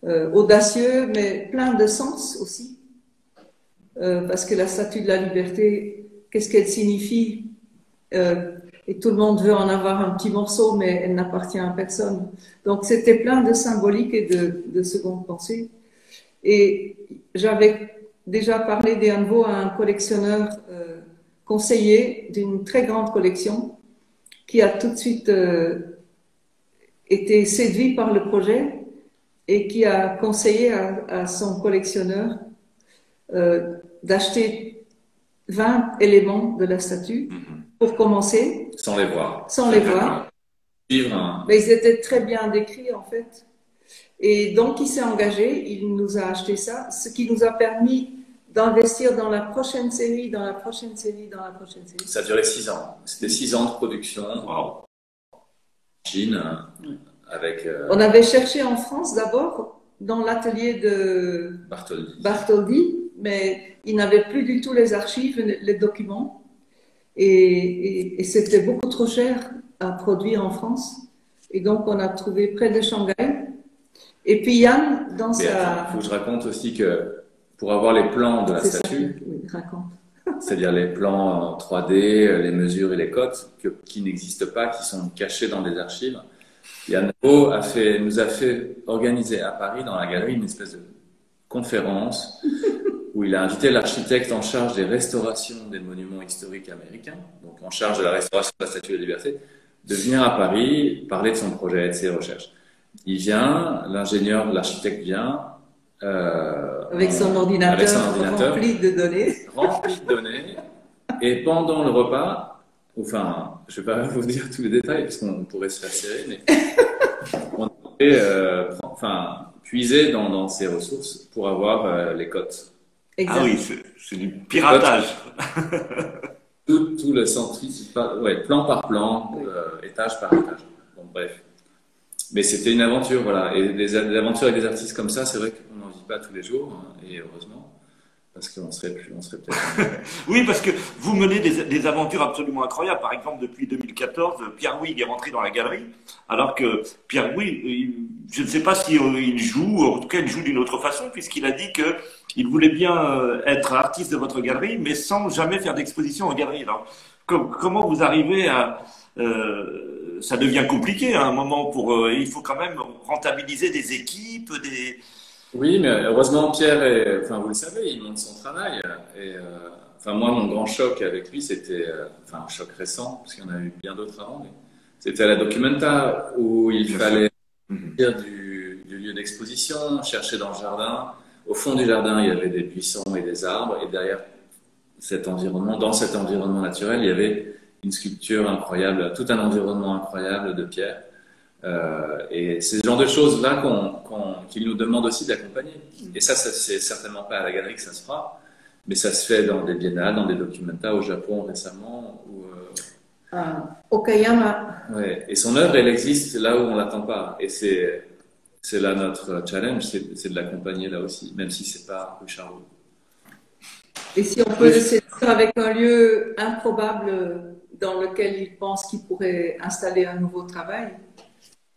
euh, audacieux, mais plein de sens aussi. Euh, parce que la statue de la liberté, qu'est-ce qu'elle signifie euh, et tout le monde veut en avoir un petit morceau, mais elle n'appartient à personne. Donc c'était plein de symbolique et de, de seconde pensée. Et j'avais déjà parlé des à un collectionneur euh, conseiller d'une très grande collection qui a tout de suite euh, été séduit par le projet et qui a conseillé à, son collectionneur d'acheter 20 éléments de la statue. Mm-hmm pour commencer. Sans les voir. Sans les voir. Mais ils étaient très bien décrits en fait. Et donc il s'est engagé, il nous a acheté ça, ce qui nous a permis d'investir dans la prochaine série, dans la prochaine série, dans la prochaine série. Ça a duré six ans. C'était six ans de production. En Chine, avec. Euh, On avait cherché en France d'abord, dans l'atelier de Bartholdi. Bartholdi, mais il n'avait plus du tout les archives, les documents. Et, c'était beaucoup trop cher à produire en France. Et donc, on a trouvé près de Shanghai. Et puis Yann, dans sa... Il faut que je raconte aussi que pour avoir les plans de la statue, *laughs* c'est-à-dire les plans en 3D, les mesures et les cotes qui n'existent pas, qui sont cachés dans des archives, Yann Ho a fait, nous a fait organiser à Paris, dans la galerie, une espèce de conférence où il a invité l'architecte en charge des restaurations des monuments historiques américains, donc en charge de la restauration de la Statue de la Liberté, de venir à Paris parler de son projet et de ses recherches. Il vient, l'ingénieur, l'architecte vient. Euh, avec, son ordinateur, rempli de données. *laughs* Rempli de données. Et pendant le repas, enfin, je ne vais pas vous dire tous les détails parce qu'on pourrait se faire serrer, mais *laughs* on pouvait euh, enfin, puiser dans, dans, ses ressources pour avoir euh, les cotes ah oui, c'est du piratage. *laughs* tout, tout, le centre, ouais, plan par plan, euh, étage par étage. Bon, bref. Mais c'était une aventure, voilà. Et des, aventures avec des artistes comme ça, c'est vrai qu'on n'en vit pas tous les jours, hein, et heureusement. Parce qu'on serait plus, on serait peut-être. *laughs* oui, parce que vous menez des, aventures absolument incroyables. Par exemple, depuis 2014, Pierre Wig est rentré dans la galerie, alors que Pierre Wig, je ne sais pas s'il si, il joue, en tout cas, il joue d'une autre façon, puisqu'il a dit que il voulait bien euh, être artiste de votre galerie, mais sans jamais faire d'exposition en galerie. Alors, comment vous arrivez à... Euh, ça devient compliqué à un moment pour... Euh, il faut quand même rentabiliser des équipes, des... Oui, mais heureusement, Pierre, est, enfin, vous le savez, il monte son travail. Et, enfin, moi, mon grand choc avec lui, c'était... enfin, un choc récent, parce qu'il y en a eu bien d'autres avant, mais c'était à la Documenta, où il fallait sortir du, du lieu d'exposition, chercher dans le jardin au fond du jardin, il y avait des buissons et des arbres, et derrière cet environnement, dans cet environnement naturel, il y avait une sculpture incroyable, tout un environnement incroyable de pierre. Euh, et c'est ce genre de choses-là qu'il nous demande aussi d'accompagner. Et ça, ça c'est certainement pas à la galerie que ça se fera, mais ça se fait dans des biennales, dans des documenta au Japon récemment. Ou, euh... Ah, Okayama. Ouais. Et son œuvre, elle existe là où on l'attend pas. Et c'est c'est là notre challenge, c'est de l'accompagner là aussi, même si c'est pas Richard Et si on peut de faire avec un lieu improbable dans lequel il pense qu'il pourrait installer un nouveau travail,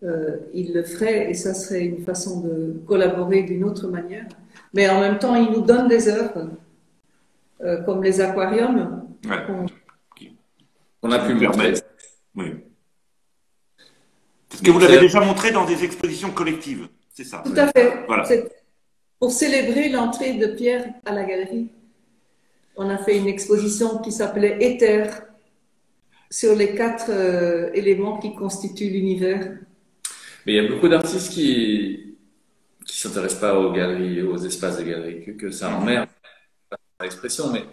euh, il le ferait et ça serait une façon de collaborer d'une autre manière. Mais en même temps, il nous donne des œuvres, euh, comme les aquariums. On, a pu me permettre. Oui. Parce que vous l'avez déjà montré dans des expositions collectives, c'est ça Tout à fait. Voilà. Pour célébrer l'entrée de Pierre à la galerie, on a fait une exposition qui s'appelait Éther sur les quatre euh, éléments qui constituent l'univers. Mais il y a beaucoup d'artistes qui qui s'intéressent pas aux galeries, aux espaces des galeries, que, que ça emmerde, pas l'expression, mais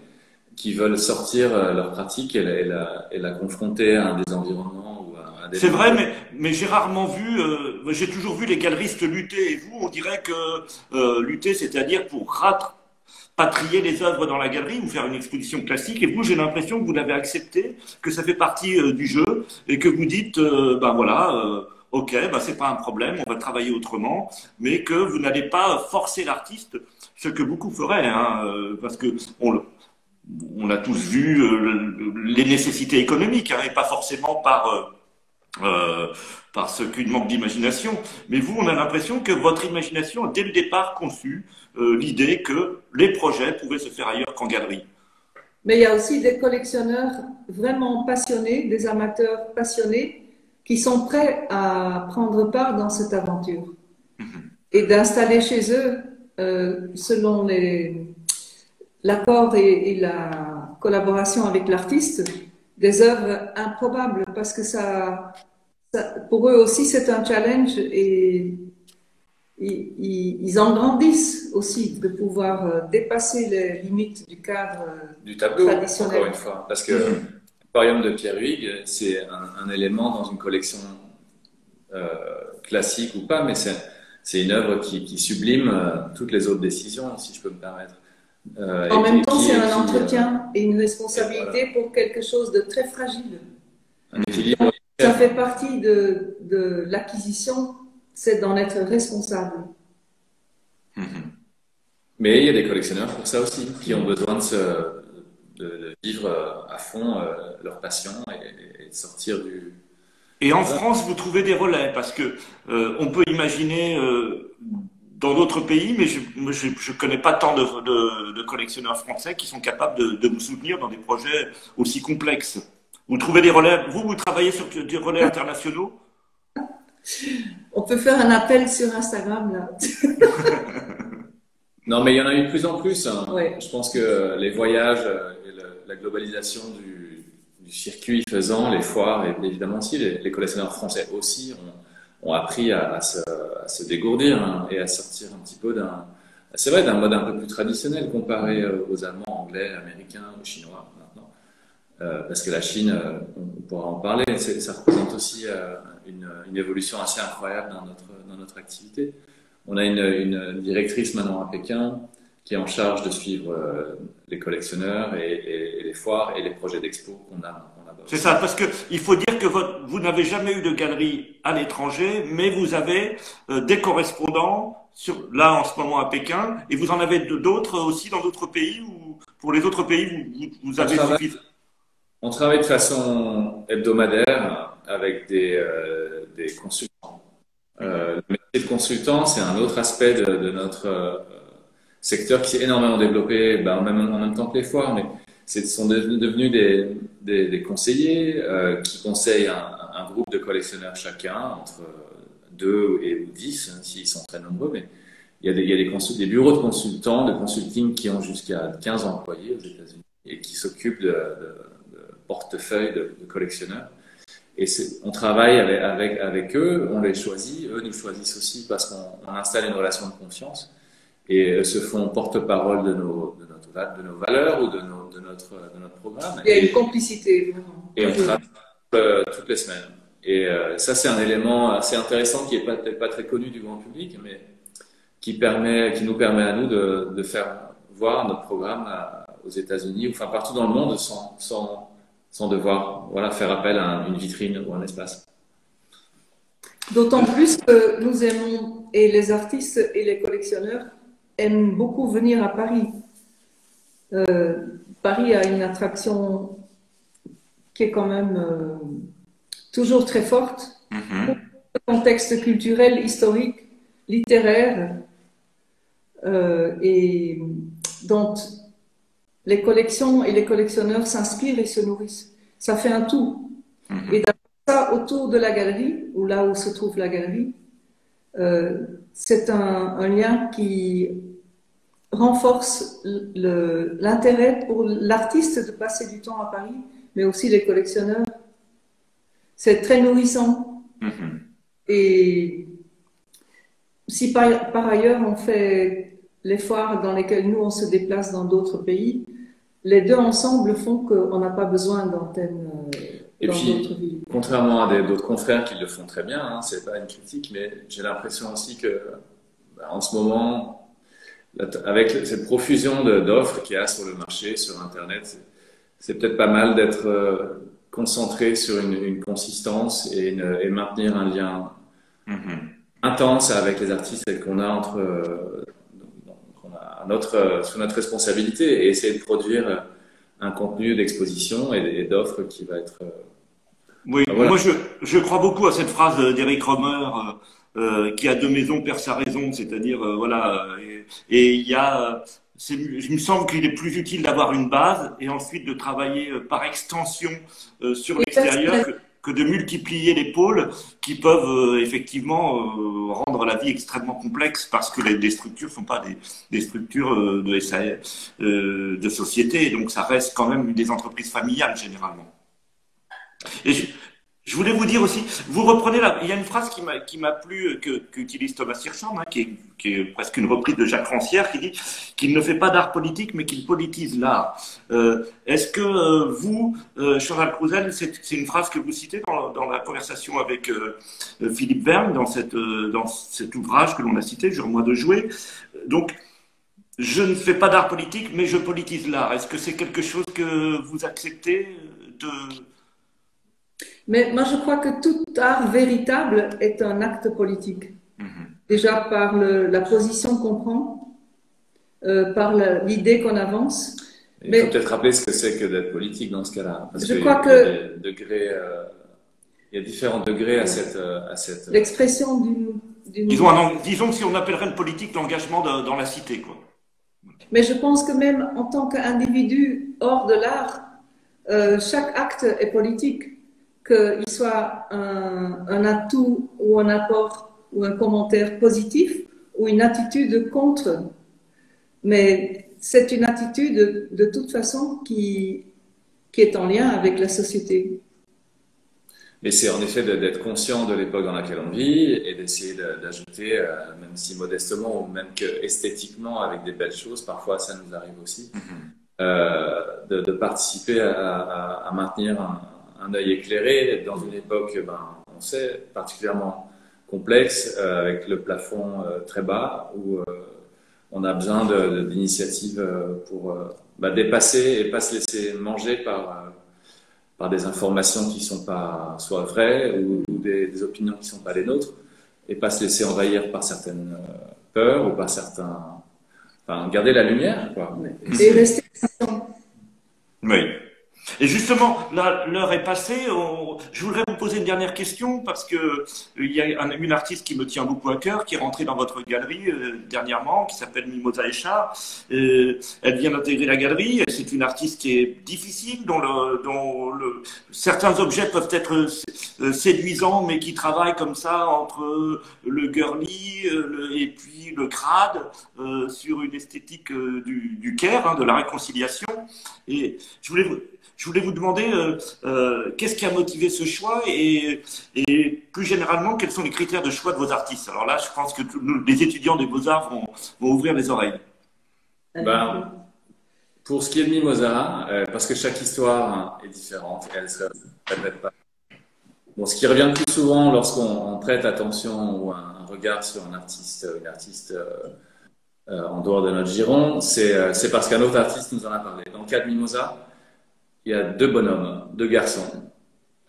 qui veulent sortir euh, leur pratique et la, et la, et la confronter à des environnements ou à, des. C'est vrai, mais, mais j'ai rarement vu, euh, j'ai toujours vu les galeristes lutter. Et vous, on dirait que euh, lutter, c'est-à-dire pour rapatrier les œuvres dans la galerie ou faire une exposition classique. Et vous, j'ai l'impression que vous l'avez accepté, que ça fait partie euh, du jeu et que vous dites, euh, ben voilà. Euh, Ok, bah c'est pas un problème, on va travailler autrement, mais que vous n'allez pas forcer l'artiste, ce que beaucoup feraient, hein, euh, parce que on, le- a tous vu euh, les nécessités économiques, hein, et pas forcément par euh, euh, parce qu'une manque d'imagination. Mais vous, on a l'impression que votre imagination a dès le départ conçu l'idée que les projets pouvaient se faire ailleurs qu'en galerie. Mais il y a aussi des collectionneurs vraiment passionnés, des amateurs passionnés, qui sont prêts à prendre part dans cette aventure et d'installer chez eux, euh, selon l'accord et, et la collaboration avec l'artiste, des œuvres improbables parce que ça, ça- pour eux aussi c'est un challenge et ils, en grandissent aussi de pouvoir euh, dépasser les limites du cadre. euh, du tableau, Traditionnel. encore une fois. Parce que l'aquarium de Pierre Huyghe, c'est un, un élément dans une collection euh, classique ou pas, mais c'est une œuvre qui, qui sublime euh, toutes les autres décisions, si je peux me permettre. Euh, En même temps, c'est un entretien et une responsabilité pour quelque chose de très fragile. un équilibre. Ça fait partie de, de l'acquisition, c'est d'en être responsable. Mais il y a des collectionneurs pour ça aussi, qui ont besoin de, se, de, de vivre euh, à fond euh, leur passion et, et de sortir du. Et en France, vous trouvez des relais parce que euh, on peut imaginer euh, dans d'autres pays, mais je ne connais pas tant de, de, de collectionneurs français qui sont capables de, de vous soutenir dans des projets aussi complexes. Vous trouvez des relais, vous, vous travaillez sur des relais internationaux? On peut faire un appel sur Instagram là. *laughs* Non, mais il y en a eu de plus en plus. hein. Ouais. Je pense que les voyages la globalisation du, circuit faisant, les foires, et évidemment aussi les, collectionneurs français aussi ont, appris à, se, dégourdir hein, et à sortir un petit peu d'un, c'est vrai, d'un mode un peu plus traditionnel comparé euh, aux Allemands, Anglais, Américains ou Chinois maintenant. Euh, parce que la Chine, euh, on, pourra en parler, ça représente aussi une, évolution assez incroyable dans notre, dans notre activité. On a une, une directrice maintenant à Pékin qui est en charge de suivre euh, les collectionneurs et, et- et les foires et les projets d'expo qu'on a. C'est ça, parce que il faut dire que votre, vous n'avez jamais eu de galerie à l'étranger, mais vous avez euh, des correspondants sur, là en ce moment à Pékin, et vous en avez d'autres aussi dans d'autres pays ou pour les autres pays vous, avez On travaille. suffisamment. On travaille de façon hebdomadaire avec des, euh, des consultants. Euh, le métier de consultant, c'est un autre aspect de, de notre secteur qui s'est énormément développé, ben, en, même, en même temps que les foires, mais ce sont devenus, des, conseillers euh, qui conseillent un, groupe de collectionneurs chacun, entre deux et dix, hein, s'ils sont très nombreux, mais il y a des, bureaux de consultants, de consulting qui ont jusqu'à 15 employés aux États-Unis et qui s'occupent de, portefeuilles de, collectionneurs. Et on travaille avec, eux, on les choisit, eux nous choisissent aussi parce qu'on on installe une relation de confiance et eux se font porte-parole de nos, de, notre, va- de nos valeurs ou de, nos, de, notre, de notre programme. Il y a une complicité, vraiment. et on travaille euh, toutes les semaines. Et euh, ça, c'est un élément assez intéressant qui est pas- peut-être pas très connu du grand public, mais qui, permet, qui nous permet à nous de, de faire voir notre programme à- aux États-Unis, enfin partout dans le monde, sans, sans, sans devoir voilà, faire appel à un- une vitrine ou un espace. D'autant plus que nous aimons, et les artistes et les collectionneurs aiment beaucoup venir à Paris. Euh, Paris a une attraction qui est quand même euh, toujours très forte. Mhm. Contexte culturel, historique, littéraire, euh, et dont les collections et les collectionneurs s'inspirent et se nourrissent. Ça fait un tout. Mhm. Et d'avoir ça autour de la galerie, ou là où se trouve la galerie, c'est un, un lien qui renforce l'intérêt pour l'artiste de passer du temps à Paris, mais aussi les collectionneurs. C'est très nourrissant. Mhm. Et si par, par, ailleurs on fait les foires dans lesquelles nous on se déplace dans d'autres pays, les deux ensemble font qu'on n'a pas besoin d'antennes. Et puis, contrairement à d'autres confrères qui le font très bien, hein, c'est pas une critique, mais j'ai l'impression aussi que, bah, en ce moment, avec cette profusion d'offres qu'il y a sur le marché, sur Internet, c'est peut-être pas mal d'être euh, concentré sur une, consistance et, et, maintenir un lien mm-hmm. intense avec les artistes qu'on a entre euh, a notre, sous notre responsabilité et essayer de produire un contenu d'exposition et, d'offres qui va être. Euh, oui, moi je, je, crois beaucoup à cette phrase d'Eric Romer. Euh, qui a deux maisons perd sa raison, c'est-à-dire voilà. Et il y a il me semble qu'il est plus utile d'avoir une base et ensuite de travailler euh, par extension euh, sur l'extérieur que, de multiplier les pôles qui peuvent euh, effectivement rendre la vie extrêmement complexe parce que les, structures ne sont pas des, structures de, de société, donc ça reste quand même des entreprises familiales généralement. Et je voulais vous dire aussi, vous reprenez là, il y a une phrase qui m'a plu que qu'utilise Thomas Hirschhorn, hein, qui, est, qui, est, presque une reprise de Jacques Rancière, qui dit qu'il ne fait pas d'art politique, mais qu'il politise l'art. Euh, Est-ce que euh, vous, euh, Chantal Crouzel, c'est une phrase que vous citez dans, dans la conversation avec euh, Philippe Verne dans cette euh, dans cet ouvrage que l'on a cité, Jure-moi de jouer? Donc je ne fais pas d'art politique, mais je politise l'art. Est-ce que c'est quelque chose que vous acceptez de mais moi, je crois que tout art véritable est un acte politique. Mhm. Déjà par le, la position qu'on prend, euh, par l'idée qu'on avance. Il faut peut-être rappeler ce que c'est que d'être politique dans ce cas-là. Parce je crois que... Degrés, euh, il y a différents degrés à cette... Euh, à cette... L'expression d'une... Disons, disons que si on appellerait le politique l'engagement dans la cité, quoi. Mais je pense que même en tant qu'individu hors de l'art, euh, chaque acte est politique qu'il soit un, un, atout ou un apport ou un commentaire positif ou une attitude contre. Mais c'est une attitude de, toute façon qui, qui est en lien avec la société. Mais c'est en effet d'être conscient de l'époque dans laquelle on vit et d'essayer d'ajouter, euh, même si modestement ou même que esthétiquement, avec des belles choses, parfois ça nous arrive aussi, mm-hmm. euh, de, de, participer à, à, à maintenir un, un œil éclairé dans une époque, ben, on sait, particulièrement complexe, euh, avec le plafond euh, très bas, où euh, on a besoin d'initiatives pour bah, dépasser et pas se laisser manger par, par des informations qui sont pas soit vraies ou, des, opinions qui sont pas les nôtres, et pas se laisser envahir par certaines peurs ou par certains... Enfin, garder la lumière, quoi. Et rester Oui. Et justement, l'heure est passée. Je voudrais vous poser une dernière question parce que euh, il y a une artiste qui me tient beaucoup à cœur, qui est rentrée dans votre galerie euh, dernièrement, qui s'appelle Mimosa Echar. Euh, elle vient d'intégrer la galerie. C'est une artiste qui est difficile, dont, le, dont le, certains objets peuvent être séduisants, mais qui travaille comme ça entre le girly et puis le crade sur une esthétique du, du care, hein, de la réconciliation. Et je voulais vous je voulais vous demander euh, euh, qu'est-ce qui a motivé ce choix et, plus généralement, quels sont les critères de choix de vos artistes? Alors là, je pense que les étudiants des beaux-arts vont, ouvrir les oreilles. Ben, pour ce qui est de Mimosa, euh, parce que chaque histoire est différente et elle se répète pas. Bon, ce qui revient le plus souvent lorsqu'on prête attention ou un, regard sur un artiste, une artiste en dehors de notre giron, c'est parce qu'un autre artiste nous en a parlé. Dans le cas de Mimosa, il y a deux bonhommes, deux garçons.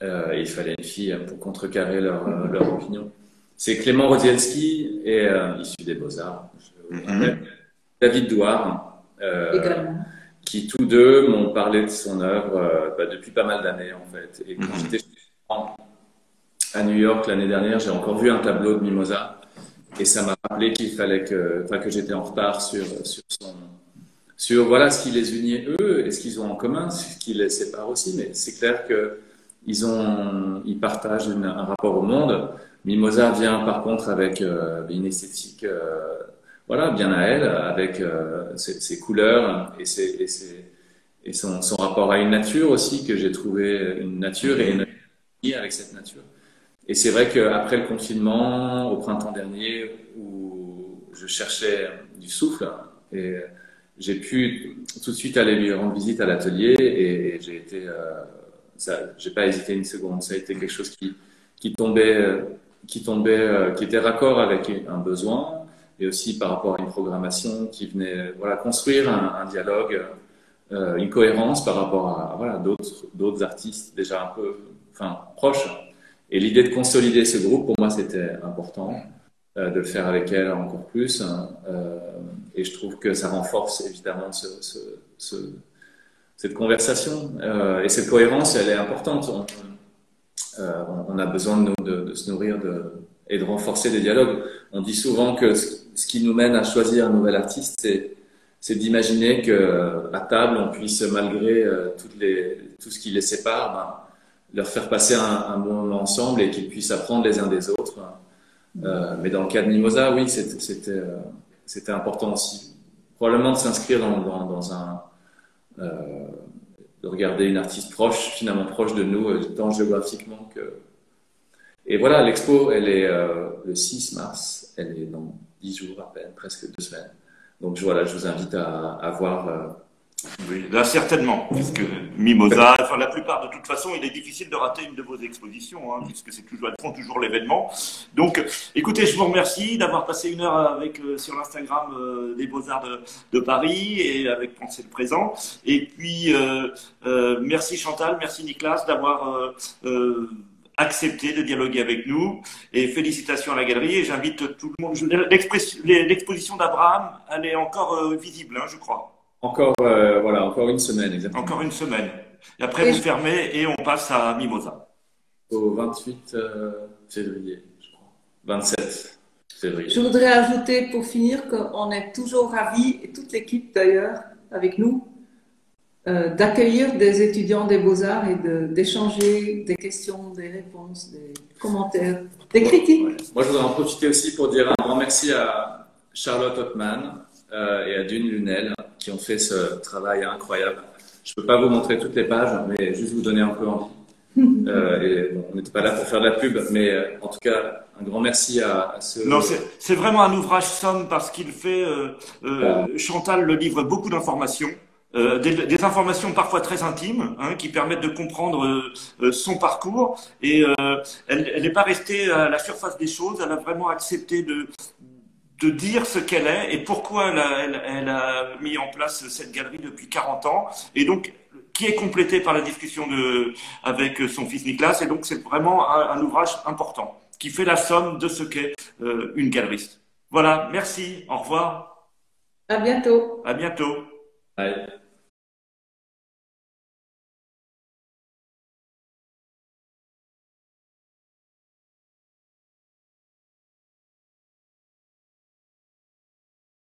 Euh, il fallait une fille pour contrecarrer leur, euh, leur opinion. C'est Clément Rodzielski, et, euh, issu des Beaux-Arts, mm-hmm. David Douard, euh, qui tous deux m'ont parlé de son œuvre bah, depuis pas mal d'années en fait. Et quand mm-hmm. j'étais à New York l'année dernière, j'ai encore vu un tableau de Mimosa et ça m'a rappelé qu'il fallait que, que j'étais en retard sur, sur son, sur voilà ce qui les unit eux et ce qu'ils ont en commun, ce qui les sépare aussi. Mais c'est clair que ils ont, ils partagent un rapport au monde. Mimosa vient par contre avec euh, une esthétique, euh, voilà, bien à elle, avec euh, ses, couleurs et, son, rapport à une nature aussi que j'ai trouvé une nature et une avec cette nature. et c'est vrai qu'après le confinement, au printemps dernier, où je cherchais du souffle, et j'ai pu tout de suite aller lui rendre visite à l'atelier et, j'ai été, euh, j'ai pas hésité une seconde. Ça a été quelque chose qui, qui tombait, qui tombait, euh, qui était raccord avec un besoin et aussi par rapport à une programmation qui venait, voilà, construire un, un dialogue, euh, une cohérence par rapport à, voilà, d'autres, d'autres artistes déjà un peu, enfin, proches. Et l'idée de consolider ce groupe, pour moi, c'était important. Euh, de le faire avec elle encore plus. Hein. Euh, et je trouve que ça renforce évidemment ce, ce, ce, cette conversation. Euh, et cette cohérence, elle est importante. On, a besoin de, se nourrir et de renforcer des dialogues. On dit souvent que ce qui nous mène à choisir un nouvel artiste, c'est d'imaginer que à table on puisse malgré les, tout ce qui les sépare, ben, leur faire passer un, bon moment ensemble et qu'ils puissent apprendre les uns des autres. Euh, mais dans le cas de Mimosa, oui, c'était euh, c'était important aussi. Probablement de s'inscrire dans, dans, un. Euh, de regarder une artiste proche, finalement proche de nous, tant géographiquement que. Et voilà, l'expo, elle est le 6 mars, elle est dans 10 jours à peine, presque deux semaines. Donc voilà, je vous invite à voir oui, là certainement, puisque Mimosa, enfin la plupart de toute façon, il est difficile de rater une de vos expositions, hein, puisque c'est toujours, toujours l'événement. Donc, écoutez, je vous remercie d'avoir passé une heure avec euh, sur l'Instagram euh, des Beaux Arts de, de, Paris et avec Penser le présent. Et puis, euh, euh merci Chantal, merci Nicolas d'avoir accepté de dialoguer avec nous. Et félicitations à la galerie. Et j'invite tout le monde. L'exposition d'Abraham, elle est encore visible, hein, je crois. Encore, euh, voilà, encore une semaine, exactement. Encore une semaine. Et après, vous fermez et on passe à Mimosa. Au 28 euh, février, je crois. 27 février. Je voudrais ajouter pour finir qu'on est toujours ravis, et toute l'équipe d'ailleurs, avec nous, euh, d'accueillir des étudiants des beaux-arts et d'échanger des questions, des réponses, des commentaires, des critiques. Moi, je voudrais en profiter aussi pour dire un grand merci à Charlotte Ottman et à Dune Lunel qui ont fait ce travail incroyable. Je ne peux pas vous montrer toutes les pages, mais juste vous donner un peu envie. *laughs* Euh, et bon, on n'était pas là pour faire de la pub, mais euh, en tout cas, un grand merci à, à ceux. Non, c'est vraiment un ouvrage somme parce qu'il fait. Euh, euh Chantal le livre beaucoup d'informations. Euh, des, des, informations parfois très intimes hein, qui permettent de comprendre euh, son parcours et elle n'est pas restée à la surface des choses, elle a vraiment accepté de, de dire ce qu'elle est et pourquoi elle a, elle, elle a, mis en place cette galerie depuis 40 ans et donc qui est complétée par la discussion de, avec son fils Nicolas et donc c'est vraiment un, un, ouvrage important qui fait la somme de ce qu'est euh, une galeriste. Voilà, merci, au revoir. À bientôt. À bientôt. Bye.